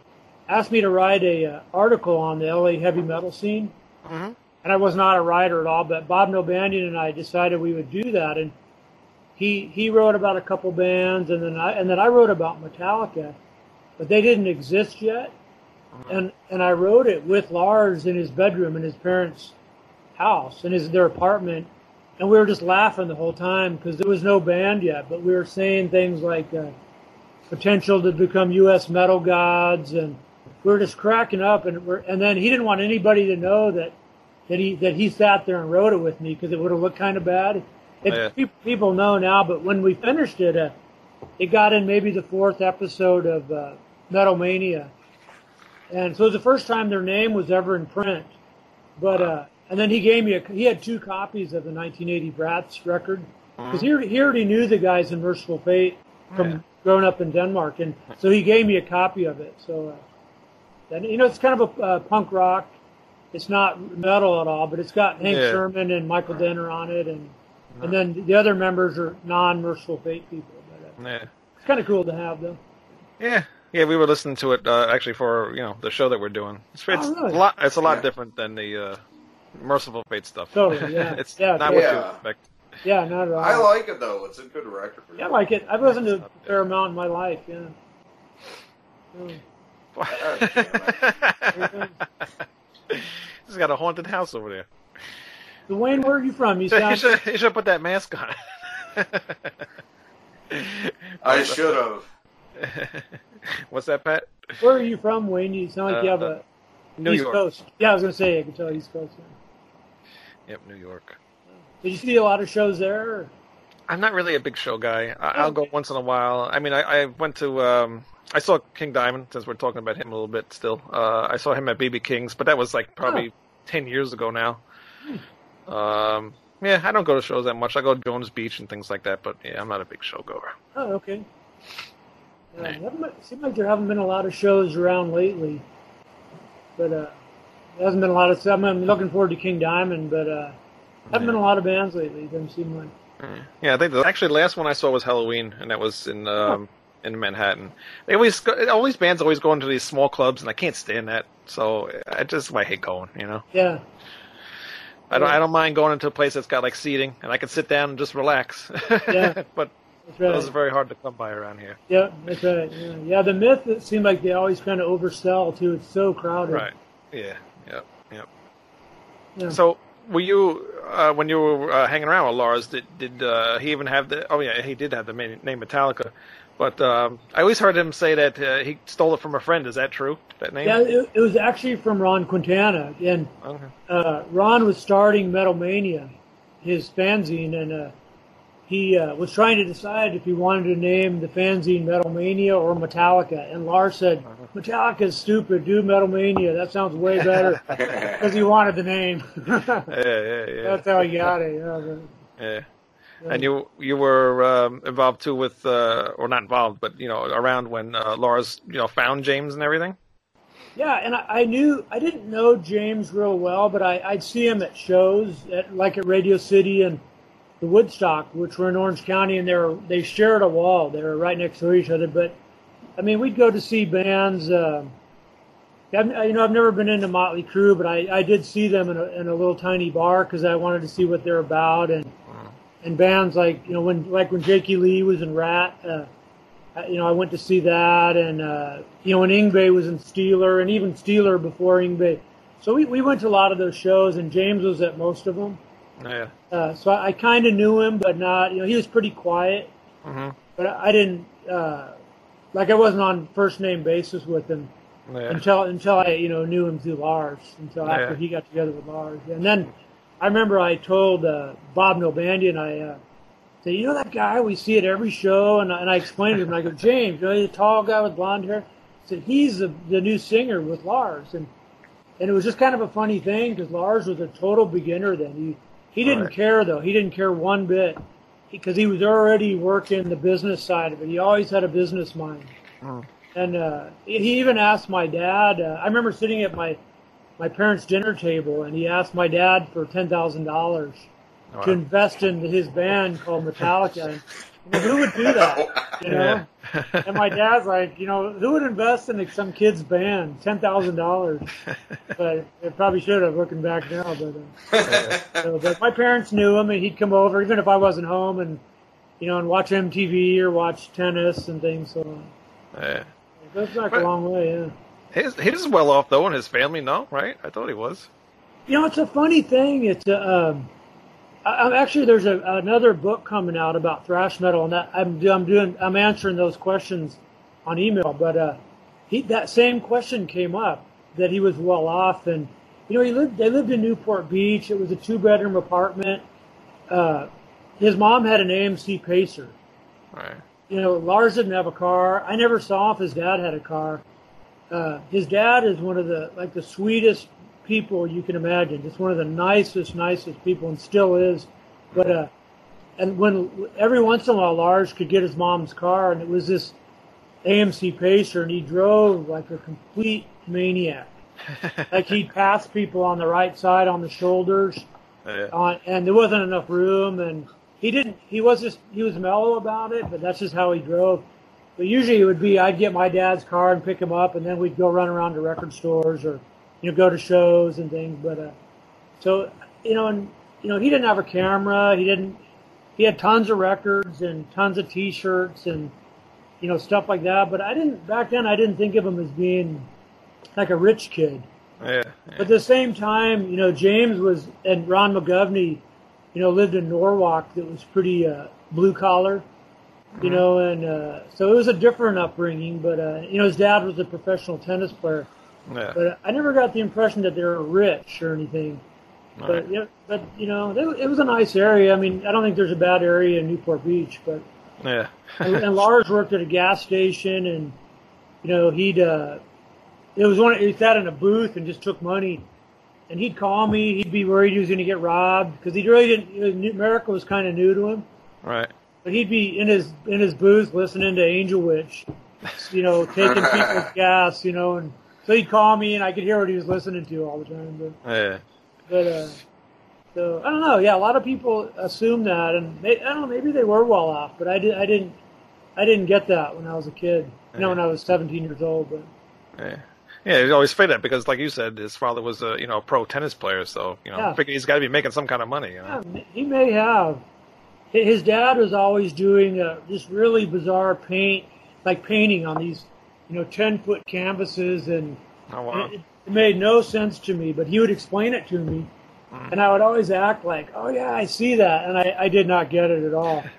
asked me to write a uh, article on the LA heavy metal scene, hmm and I was not a writer at all. But Bob Nalbandian and I decided we would do that, and he he wrote about a couple bands, and then I and then I wrote about Metallica, but they didn't exist yet. And and I wrote it with Lars in his bedroom in his parents' house in his their apartment, and we were just laughing the whole time because there was no band yet, but we were saying things like uh, potential to become U.S. metal gods, and we were just cracking up, and we're and then he didn't want anybody to know that that he that he sat there and wrote it with me because it would have looked kind of bad. It, Yeah. People know now, but when we finished it, uh, it got in maybe the fourth episode of uh, Metal Mania. And so it was the first time their name was ever in print. But uh, and then he gave me a he had two copies of the 1980 Brats record because he, already- he already knew the guys in Mercyful Fate from Yeah. Growing up in Denmark, and so he gave me a copy of it. So uh, and you know it's kind of a uh, punk rock. It's not metal at all, but it's got Hank Yeah. Shermann and Michael Denner on it, and and then the other members are non-Mercyful Fate people. But uh, Yeah. it's kind of cool to have though. Yeah. Yeah, we were listening to it uh, actually for you know the show that we're doing. It's, it's Oh, really? a lot. It's a lot Yeah. different than the uh, Mercyful Fate stuff. Totally, yeah. it's Yeah, not what you expect. Yeah, not at all. I like it though. It's a good record. Yeah, I like it. I've listened to a fair amount in my life. Yeah. Yeah. He's got a haunted house over there. Dwayne, where are you from? You You should, you should put that mask on. I should have. What's that, Pat? Where are you from, Wayne? You sound like you have uh, a New East York. Coast. Yeah, I was gonna say I can tell East Coast. Yeah. Yep, New York. Did you see a lot of shows there? I'm not really a big show guy. I, I'll go once in a while. I mean, I, I went to, um, I saw King Diamond, since we're talking about him a little bit still. Uh, I saw him at BB King's, but that was like probably 10 years ago now. Um, yeah, I don't go to shows that much. I go to Jones Beach and things like that, but yeah, I'm not a big show goer. Oh, okay. Uh, Nah. haven't been- seems like there haven't been a lot of shows around lately, but uh, there hasn't been a lot of stuff. I'm looking forward to King Diamond, but uh, haven't been a lot of bands lately. Doesn't seem like. Yeah, I think the, actually the last one I saw was Halloween, and that was in um, in Manhattan. They always go, all these bands always go into these small clubs, and I can't stand that. So I just I hate going. You know, Yeah, I don't I don't mind going into a place that's got like seating, and I can sit down and just relax. Yeah. but that's those are very hard to come by around here. Yeah, that's right. Yeah, yeah the myth. It seemed like they always kind of oversell too. It's so crowded. Right. Yeah. Yep. Yep. Yeah. So were you uh, when you were uh, hanging around with Lars? Did did uh, he even have the? Oh yeah, he did have the name Metallica. But um, I always heard him say that uh, he stole it from a friend. Is that true? That name? Yeah, it, it was actually from Ron Quintana, and Okay. uh, Ron was starting Metal Mania, his fanzine, and uh, he uh, was trying to decide if he wanted to name the fanzine Metal Mania or Metallica. And Lars said, Metallica's stupid, do Metal Mania. That sounds way better because he wanted the name. Yeah, yeah, yeah. That's how he got it. Yeah, but- yeah. And you you were um, involved too with, uh, or not involved, but you know, around when uh, Lars you know found James and everything. Yeah, and I, I knew I didn't know James real well, but I, I'd see him at shows, at, like at Radio City and the Woodstock, which were in Orange County, and they were they shared a wall. They were right next to each other. But I mean, we'd go to see bands. Uh, I've, you know, I've never been into Motley Crue, but I, I did see them in a, in a little tiny bar because I wanted to see what they're about, and and bands like you know when like when Jakey Lee was in Ratt. Uh, you know, I went to see that, and uh, you know, when Yngwie was in Steeler, and even Steeler before Yngwie. So we, we went to a lot of those shows, and James was at most of them. Yeah. Uh, so I, I kind of knew him, but not. You know, he was pretty quiet, hmm but I didn't uh, like I wasn't on first name basis with him Yeah. until until I you know knew him through Lars until after he got together with Lars, and then I remember I told uh, Bob Nalbandian I uh, said you know that guy we see at every show, and I, and I explained to him I go James, you know the tall guy with blonde hair, I said he's the, the new singer with Lars, and and it was just kind of a funny thing because Lars was a total beginner then. He he didn't Right. care though he didn't care one bit because he was already working the business side of it he always had a business mind. And uh, he even asked my dad. Uh, I remember sitting at my my parents' dinner table, and he asked my dad for ten thousand dollars to invest in his band called Metallica. Know, who would do that? You know. Yeah. And my dad's like, you know, who would invest in some kid's band? Ten thousand dollars. But it probably should have, looking back now. But uh, so, but my parents knew him, and he'd come over even if I wasn't home, and you know, and watch MTV or watch tennis and things. So yeah. that's back But- a long way. Yeah. His, he's well off though, and his family, no, right? I thought he was. You know, it's a funny thing. It's uh, um, I'm actually there's a, another book coming out about thrash metal, and that I'm I'm doing I'm answering those questions on email. But uh, he that same question came up that he was well off, and you know he lived they lived in Newport Beach. It was a two bedroom apartment. Uh, his mom had an AMC Pacer. Right. You know, Lars didn't have a car. I never saw if his dad had a car. Uh, his dad is one of the like the sweetest people you can imagine. Just one of the nicest, nicest people, and still is. But uh, and when every once in a while Lars could get his mom's car, and it was this AMC Pacer, and he drove like a complete maniac. like he'd pass people on the right side on the shoulders Yeah. on, and there wasn't enough room, and he didn't. He was just he was mellow about it, but that's just how he drove. But usually it would be I'd get my dad's car and pick him up, and then we'd go run around to record stores or you know go to shows and things. But uh, so you know, and you know he didn't have a camera. He didn't. he had tons of records and tons of T-shirts and you know stuff like that. But I didn't back then. I didn't think of him as being like a rich kid. Yeah. But at the same time, you know, James was and Ron McGovney, you know, lived in Norwalk that was pretty uh, blue collar, you know, and uh, so it was a different upbringing. But uh, you know, his dad was a professional tennis player. Yeah. But I never got the impression that they were rich or anything. Right. But yeah, but you know, it, it was a nice area. I mean, I don't think there's a bad area in Newport Beach, but Yeah. and, and Lars worked at a gas station, and you know he'd uh, it was one he sat in a booth and just took money, and he'd call me. He'd be worried he was going to get robbed because he really didn't. America was kind of new to him, right. but he'd be in his in his booth listening to Angel Witch, you know, taking people's gas, you know, and so he'd call me and I could hear what he was listening to all the time, but. Yeah. But uh, so I don't know. Yeah, a lot of people assume that, and they, I don't know. Maybe they were well off, but I did. I didn't. I didn't get that when I was a kid. You know, when I was 17 years old. But Yeah. Yeah, he always figured that because, like you said, his father was a you know pro tennis player, so you know, Yeah. he's got to be making some kind of money. You know? yeah, he may have. His dad was always doing uh, just really bizarre paint, like painting on these, you know, 10 foot canvases, and Oh wow. It, it made no sense to me, but he would explain it to me, and I would always act like, "Oh yeah, I see that," and I, I did not get it at all.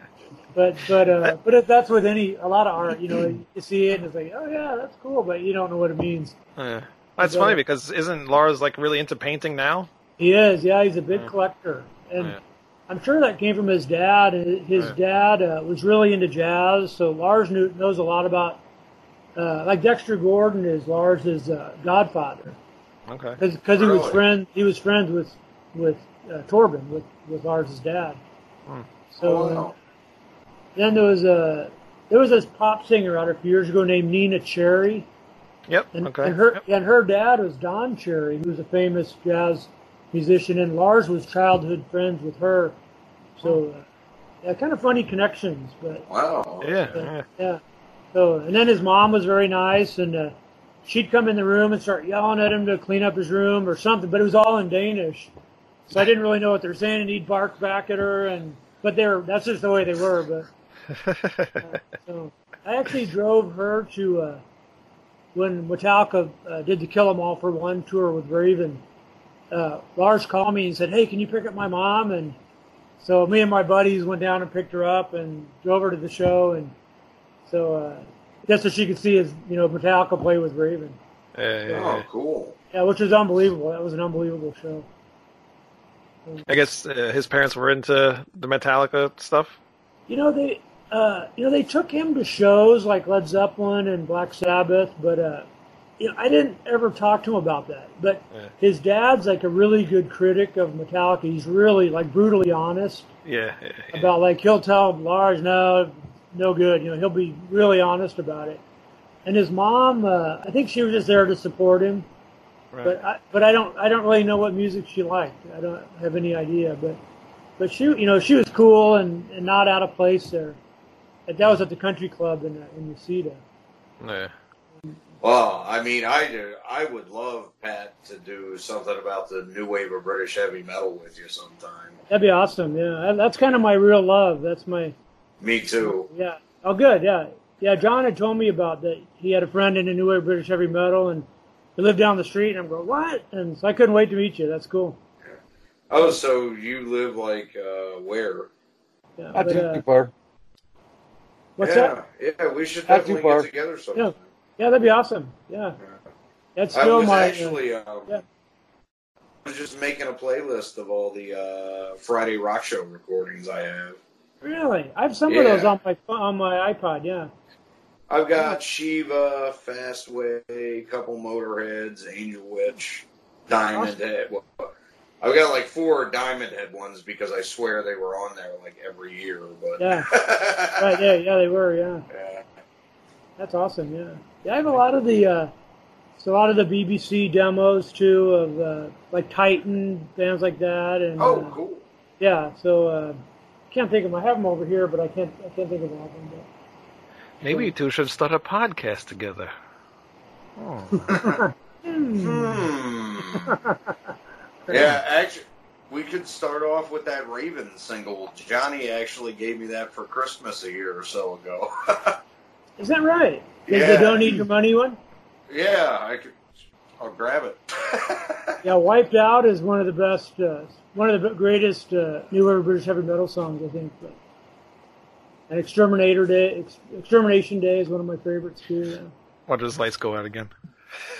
But but uh, but if that's with any a lot of art, you know, you see it and it's like, "Oh yeah, that's cool," but you don't know what it means. Yeah. That's But, uh, funny because isn't Lars like really into painting now? He is, yeah, he's a big collector, and Yeah. I'm sure that came from his dad. His Right. dad uh, was really into jazz, so Lars knew, knows a lot about. Uh, like Dexter Gordon is Lars's uh, godfather. Okay. because he was Really? friend he was friends with with uh, Torben with with Lars's dad. Hmm. So Oh, wow. then there was a there was this pop singer out a few years ago named Neneh Cherry, Yep. and, okay. and her Yep. and her dad was Don Cherry, who was a famous jazz musician, and Lars was childhood friends with her. So uh, yeah, kind of funny connections, but Wow. Yeah. yeah. Yeah. yeah. So, and then his mom was very nice, and uh, she'd come in the room and start yelling at him to clean up his room or something, but it was all in Danish. So I didn't really know what they were saying, and he'd bark back at her, and but they're that's just the way they were. But uh, so I actually drove her to uh, when Metallica uh, did the Kill 'Em All for One tour with Raven. Uh, Lars called me and said, "Hey, can you pick up my mom?" And so me and my buddies went down and picked her up and drove her to the show, and so uh, just so she could see his, you know, Metallica play with Raven. Yeah, yeah, Oh, yeah. cool. Yeah, which was unbelievable. That was an unbelievable show. I guess uh, his parents were into the Metallica stuff. You know they, uh, you know they took him to shows like Led Zeppelin and Black Sabbath, but uh, you know I didn't ever talk to him about that. But Yeah. his dad's like a really good critic of Metallica. He's really like brutally honest Yeah. yeah, yeah. about like he'll tell Lars no, no good. You know he'll be really honest about it. And his mom, uh, I think she was just there to support him. Right. But I, but I don't I don't really know what music she liked. I don't have any idea. But but she you know she was cool and, and not out of place there. And that was at the country club in uh, in Reseda. yeah. Well, I mean, I do, I would love Pat to do something about the new wave of British heavy metal with you sometime. That'd be awesome. Yeah, that's kind of my real love. That's my Me too. yeah. Oh, good. Yeah, yeah. John had told me about that. He had a friend in the new wave British heavy metal, and he lived down the street. And I'm going what? And so I couldn't wait to meet you. That's cool. Oh, so you live like uh, where? Yeah. Not But, too uh, far. what's yeah, that? yeah, we should Not too definitely get together sometime. Yeah. Yeah, that'd be awesome. Yeah, that's I still was my. uh, actually, um, yeah. I was just making a playlist of all the uh, Friday rock show recordings I have. Really, I have some of those on my on my iPod. Yeah. I've got Shiva, Fastway, a couple Motorheads, Angel Witch, Diamond Head. I've got like four Diamond Head ones because I swear they were on there like every year. But Yeah. Right. Yeah. Yeah. They were. Yeah. Yeah. That's awesome. Yeah. Yeah. I have a lot of the. Uh, a lot of the BBC demos too of uh, like Tytan bands like that and. Oh, uh, cool. Yeah. So uh, can't think of them. I have them over here, but I can't. I can't think of all of them. But. Maybe you two should start a podcast together. Oh. Hmm. Hmm. yeah, actually, we could start off with that Raven single. Johnny actually gave me that for Christmas a year or so ago. Is that right? Is Yeah. the Don't Need Your Money one? yeah, I could. I'll grab it. Yeah, Wiped Out is one of the best, uh, one of the greatest uh, newer British heavy metal songs, I think. But, and Exterminator Day, Ex- Extermination Day is one of my favorites too. Yeah. Watch his lights go out again.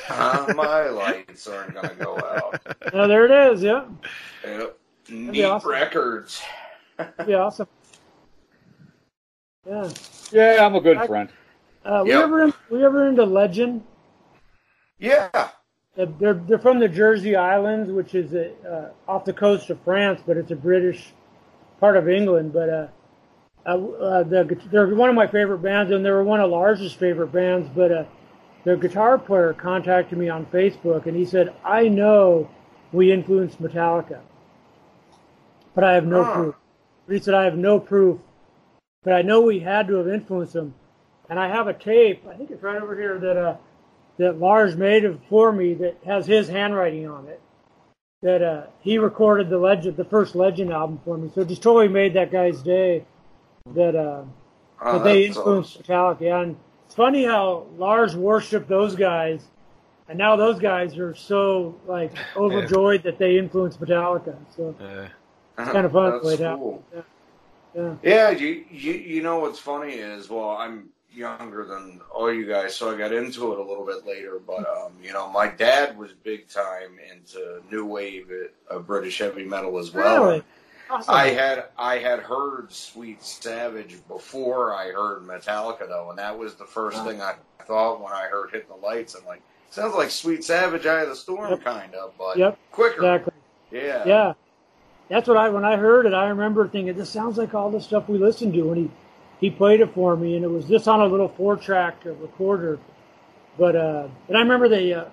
Uh, my lights aren't gonna go out. Oh, there it is. Yeah, Yep. be Neat awesome. records. that'd be awesome. Yeah. Yeah, I'm a good I- friend. Uh, we Yep. ever in, we ever into Legend? Yeah. Uh, They're they're from the Jersey Islands, which is uh, off the coast of France, but it's a British part of England. But uh, uh, uh, the, they're one of my favorite bands, and they were one of Lars's favorite bands. But uh, their guitar player contacted me on Facebook, and he said, "I know we influenced Metallica, but I have no Huh. proof." But he said, "I have no proof, but I know we had to have influenced them." And I have a tape. I think it's right over here that uh, that Lars made of for me that has his handwriting on it. That uh, he recorded the legend, the first Legend album for me. So it just totally made that guy's day. That uh, Oh, that they that's influenced Metallica. Yeah, and it's funny how Lars worshipped those guys, and now those guys are so like overjoyed that they influenced Metallica. So Uh, awesome. kind of fun That's the way it happened. cool. yeah, Yeah, you, you you know what's funny is well, I'm younger than all you guys, so I got into it a little bit later. But um, you know, my dad was big time into new wave of British heavy metal as well. really. Awesome. I had I had heard Sweet Savage before I heard Metallica though, and that was the first thing I thought when I heard Hit the Lights. I'm like, sounds like Sweet Savage, Eye of the Storm, Yep. kind of, but Yep, quicker. exactly. Yeah. Yeah. That's what I when I heard it, I remember thinking this sounds like all the stuff we listened to when he he played it for me, and it was just on a little four track recorder. But uh, and I remember they uh,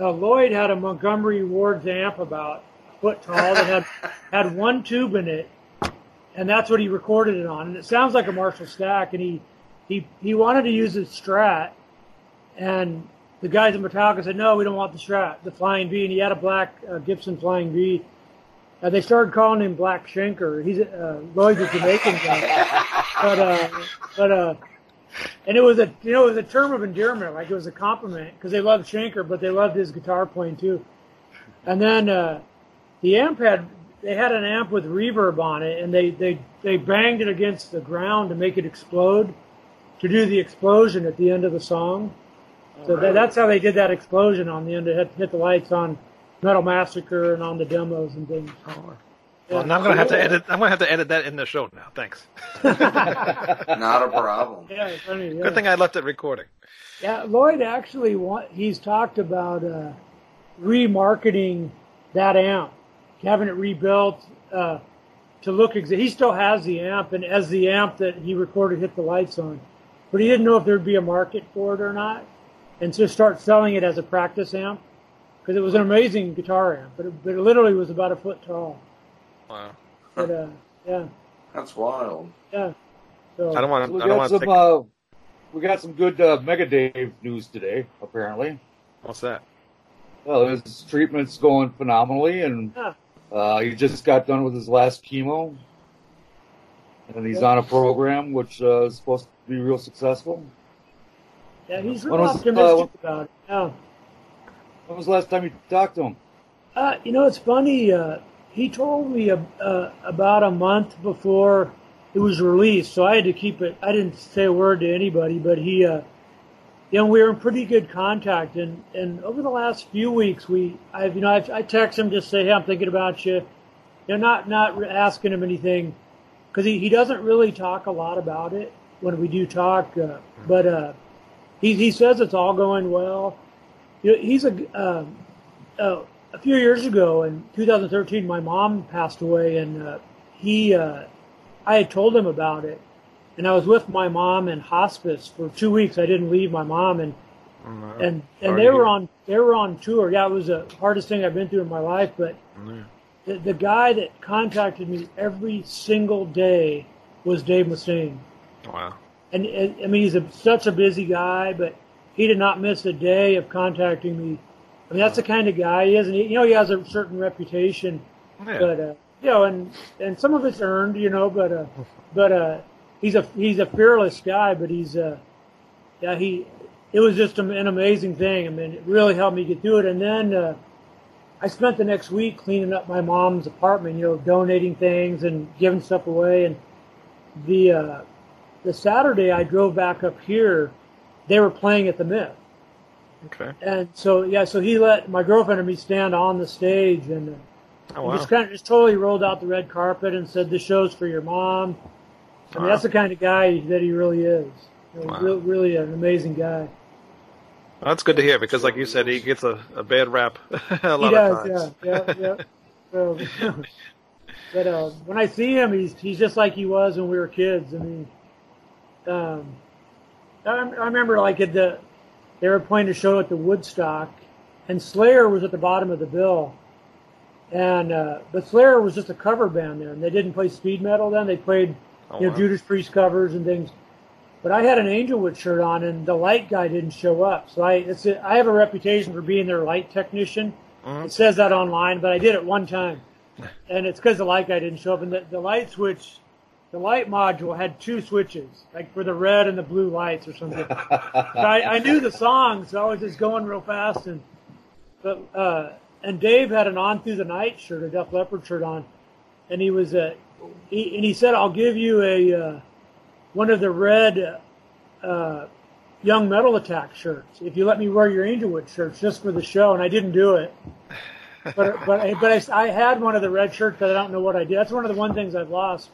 uh, Lloyd had a Montgomery Ward's amp about a foot tall that had had one tube in it, and that's what he recorded it on. And it sounds like a Marshall Stack, and he he he wanted to use his Strat, and the guys at Metallica said, no, we don't want the Strat, the Flying V, and he had a black uh, Gibson Flying V. Uh, they started calling him Black Shanker. He's uh, Lloyd's a Jamaican guy, but uh, but uh, and it was a you know it was a term of endearment, like it was a compliment because they loved Shanker, but they loved his guitar playing too. And then uh, the amp had they had an amp with reverb on it, and they they they banged it against the ground to make it explode, to do the explosion at the end of the song. So that, that's how they did that explosion on the end of hit, hit the lights on Metal Massacre and on the demos and things. well, now I'm gonna have to edit. I'm gonna have to edit that in the show now. Thanks. Not a problem. Yeah, funny. Yeah. Good thing I left it recording. Yeah, Lloyd actually want, he's talked about uh, remarketing that amp, having it rebuilt uh, to look exact. He still has the amp, and as the amp that he recorded hit the lights on, but he didn't know if there'd be a market for it or not, and so start selling it as a practice amp because it was an amazing guitar amp, but it, but it literally was about a foot tall. Wow. But uh, yeah, That's wild. yeah. So I don't want We to. I don't got want some. to. Uh, we got some good uh, Mega Dave news today. Apparently, What's that? well, his treatment's going phenomenally, and Yeah. uh, he just got done with his last chemo, and he's on a program which uh, is supposed to be real successful. yeah, he's When real was- uh, optimistic about it. Yeah. When was the last time you talked to him? Uh, you know, it's funny. Uh, he told me uh, uh, about a month before it was released, so I had to keep it. I didn't say a word to anybody, but he, uh, you know, we were in pretty good contact. And, and over the last few weeks, we, I've, you know, I've, I text him just say, hey, I'm thinking about you. You know, not not asking him anything because he, he doesn't really talk a lot about it when we do talk. Uh, but uh, he he says it's all going well. You know, he's a um, uh, a few years ago in 2013, my mom passed away, and uh, he, uh, I had told him about it, and I was with my mom in hospice for two weeks. I didn't leave my mom, and Mm, and and they were on they were on tour. Yeah, it was the hardest thing I've been through in my life. But Mm, the, the guy that contacted me every single day was Dave Mustaine Wow. and and, I mean he's a, such a busy guy, but he did not miss a day of contacting me. I mean that's the kind of guy he is, and he, you know he has a certain reputation Yeah. But uh, you know, and and some of it's earned, you know, but uh, but uh, he's a he's a fearless guy, but he's uh, yeah, he it was just an amazing thing. I mean, it really helped me get through it. And then uh, I spent the next week cleaning up my mom's apartment, you know, donating things and giving stuff away. And the uh, the Saturday I drove back up here, they were playing at the Myth. Okay. And so yeah, so he let my girlfriend and me stand on the stage and, Oh wow. just kind of just totally rolled out the red carpet and said, "This show's for your mom." I mean, Wow. that's the kind of guy that he really is. You know, Wow. real, really an amazing guy. Well, that's good to hear because, like you said, he gets a, a bad rap a lot he of does, times. yeah, yeah, yeah. So, but uh, when I see him, he's he's just like he was when we were kids. I mean, um, I, I remember like at the they were playing a show at the Woodstock, and Slayer was at the bottom of the bill, and uh, but Slayer was just a cover band there, and they didn't play speed metal then. They played Oh, you know wow. Judas Priest covers and things. But I had an Angel Witch shirt on, and the light guy didn't show up. So I it's a, I have a reputation for being their light technician. Mhm. It says that online, but I did it one time, and it's because the light guy didn't show up. And the, the light switch, the light module had two switches, like for the red and the blue lights or something. So I, I knew the song, so I was just going real fast. And but uh, and Dave had an On Through the Night shirt, a Def Leppard shirt on, and he was uh, he, and he said, "I'll give you a uh, one of the red uh, Young Metal Attack shirts if you let me wear your Angel Witch shirts just for the show." And I didn't do it. But but but I, I had one of the red shirts, but I don't know what I did. That's one of the one things I've lost.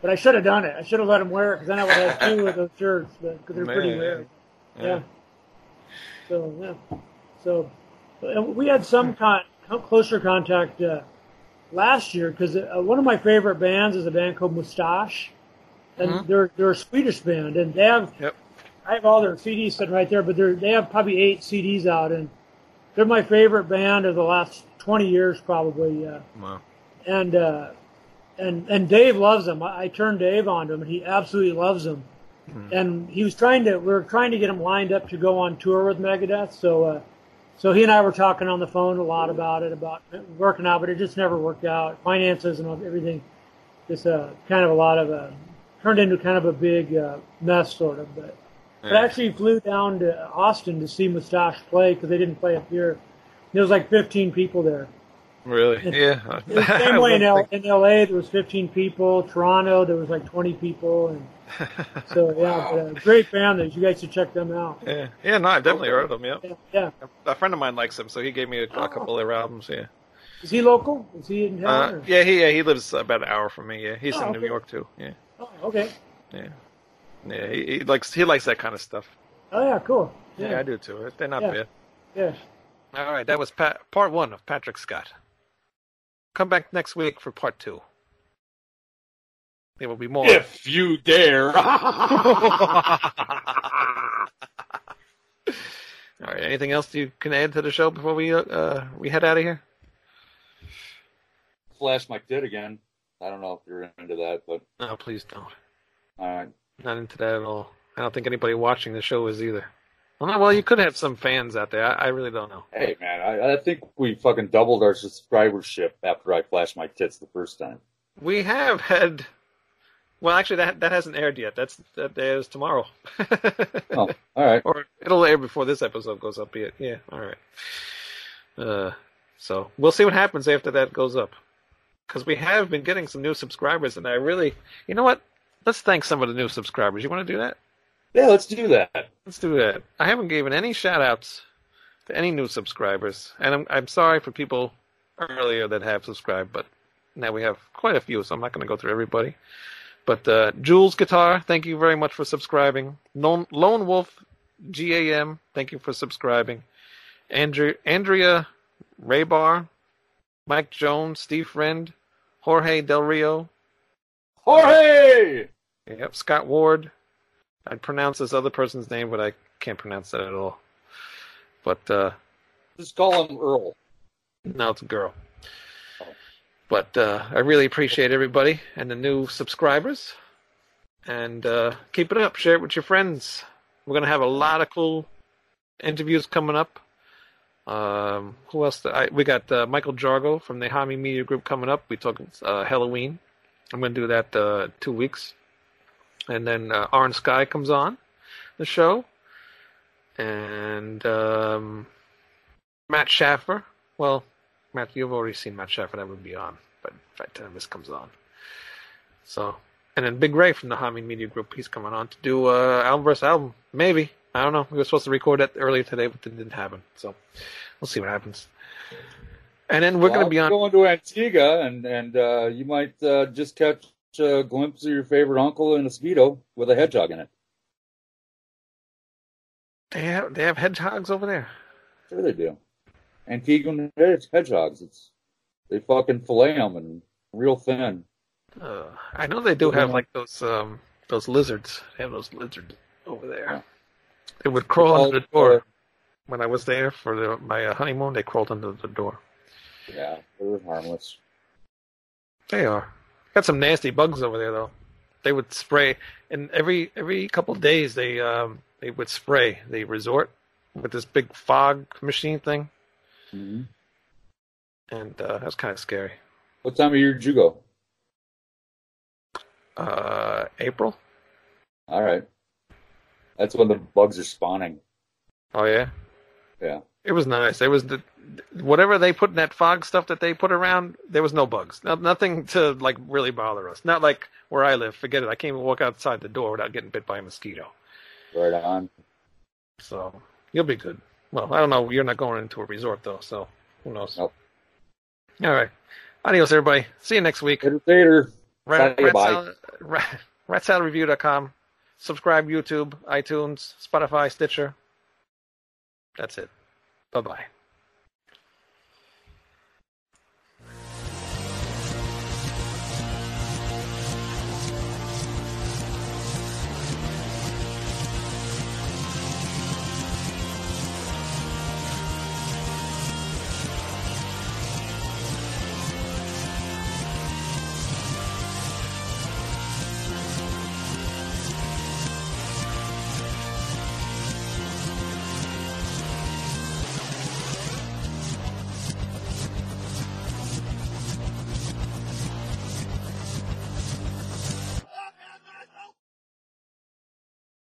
But I should have done it. I should have let him wear it because then I would have two of those shirts, because they're pretty Man. rare. Yeah. Yeah. So yeah. So we had some con- closer contact uh, last year because uh, one of my favorite bands is a band called Mustasch, and Mhm. they're they're a Swedish band, and they have Yep. I have all their CDs sitting right there, but they're they have probably eight CDs out, and they're my favorite band of the last twenty years probably. Uh, Wow. and uh, and and Dave loves them. I, I turned Dave on to him, and he absolutely loves them. And he was trying to, we were trying to get him lined up to go on tour with Megadeth. So, uh, so he and I were talking on the phone a lot about it, about working out, but it just never worked out. Finances and everything, just uh, kind of a lot of a turned into kind of a big uh, mess, sort of. But but I actually flew down to Austin to see Mustasch play because they didn't play up here. There was like 15 people there. Really? Yeah. Same way in, L- in LA, there was 15 people. Toronto, there was like 20 people, and so yeah, but, uh, great band. That you guys should check them out. yeah. Yeah. No, I've definitely heard of him. Yeah. Yeah, yeah. A friend of mine likes him, so he gave me a, a couple of their albums. Yeah. Is he local? Is he in town? Uh, yeah. He yeah, he lives about an hour from me. Yeah. He's Oh, in New. York too. Yeah. Oh, okay. Yeah. Yeah. He, he likes he likes that kind of stuff. Oh yeah, cool. Yeah, Yeah, I do too. They're not Yeah. bad. yeah. All right, that was Pat, part one of Patrick Scott. Come back next week for part two. There will be more. If you dare. All right. Anything else you can add to the show before we uh, uh we head out of here? Flash my did again. I don't know if you're into that, but No, please don't. all right. Not into that at all. I don't think anybody watching the show is either. Well, well, you could have some fans out there. I, I really don't know. Hey man, I, I think we fucking doubled our subscribership after I flashed my tits the first time. We have had. Well, actually, that that hasn't aired yet. That's that airs tomorrow. Oh, all right. or it'll air before this episode goes up. Yeah, yeah. All right. Uh, so we'll see what happens after that goes up, because we have been getting some new subscribers, and I really, you know what? Let's thank some of the new subscribers. You want to do that? Yeah, let's do that. Let's do that. I haven't given any shout outs to any new subscribers, and I'm I'm sorry for people earlier that have subscribed, but now we have quite a few, so I'm not going to go through everybody. But uh, Jules Guitar, thank you very much for subscribing. Lone, Lone Wolf GAM, thank you for subscribing. Andrew, Andrea Raybar, Mike Jones, Steve Friend, Jorge Del Rio, Jorge! Yep, Scott Ward. I'd pronounce this other person's name, but I can't pronounce that at all. But uh, Just call him Earl. no, it's a girl. But uh, I really appreciate everybody and the new subscribers. And uh, keep it up. Share it with your friends. We're going to have a lot of cool interviews coming up Um, who else? I, we got uh, Michael Jargo from the Hami Media Group coming up. We talk uh, Halloween. I'm going to do that uh, two weeks, and then uh, Orange Sky comes on the show, and um, Matt Schaffer. Well, Matt, you've already seen Matt Schaffer. That would be on, but by the time this comes on, so and then Big Ray from the Hami Media Group. He's coming on to do uh, album versus album. Maybe I don't know. We were supposed to record that earlier today, but it didn't happen. So we'll see what happens. And then we're Well, going to be on. going to Antigua, and and uh, you might uh, just catch a glimpse of your favorite uncle in a speedo with a hedgehog in it. They have they have hedgehogs over there. Sure, they do. Antiguan hedge- hedgehogs. It's they fucking fillet them and real thin. Uh, I know they do have like those um those lizards. They have those lizards over there. Yeah. They would crawl under the door. When I was there for the, my uh, honeymoon, they crawled under the door. Yeah, they're harmless. They are. Got some nasty bugs over there though. They would spray, and every every couple days they um they would spray the resort with this big fog machine thing, hmm and uh, that's kind of scary. What time of year did you go? Uh, April. All right, that's when the bugs are spawning. Oh yeah. Yeah. It was nice. It was the whatever they put in that fog stuff that they put around. There was no bugs. No, nothing to like really bother us. Not like where I live. Forget it. I can't even walk outside the door without getting bit by a mosquito. Right on. So you'll be good. Well, I don't know. You're not going into a resort though, so who knows? Nope. All right. Adios, everybody. See you next week. Later. Rat, Say Rat bye. Rat. Subscribe YouTube, iTunes, Spotify, Stitcher. That's it. Bye bye.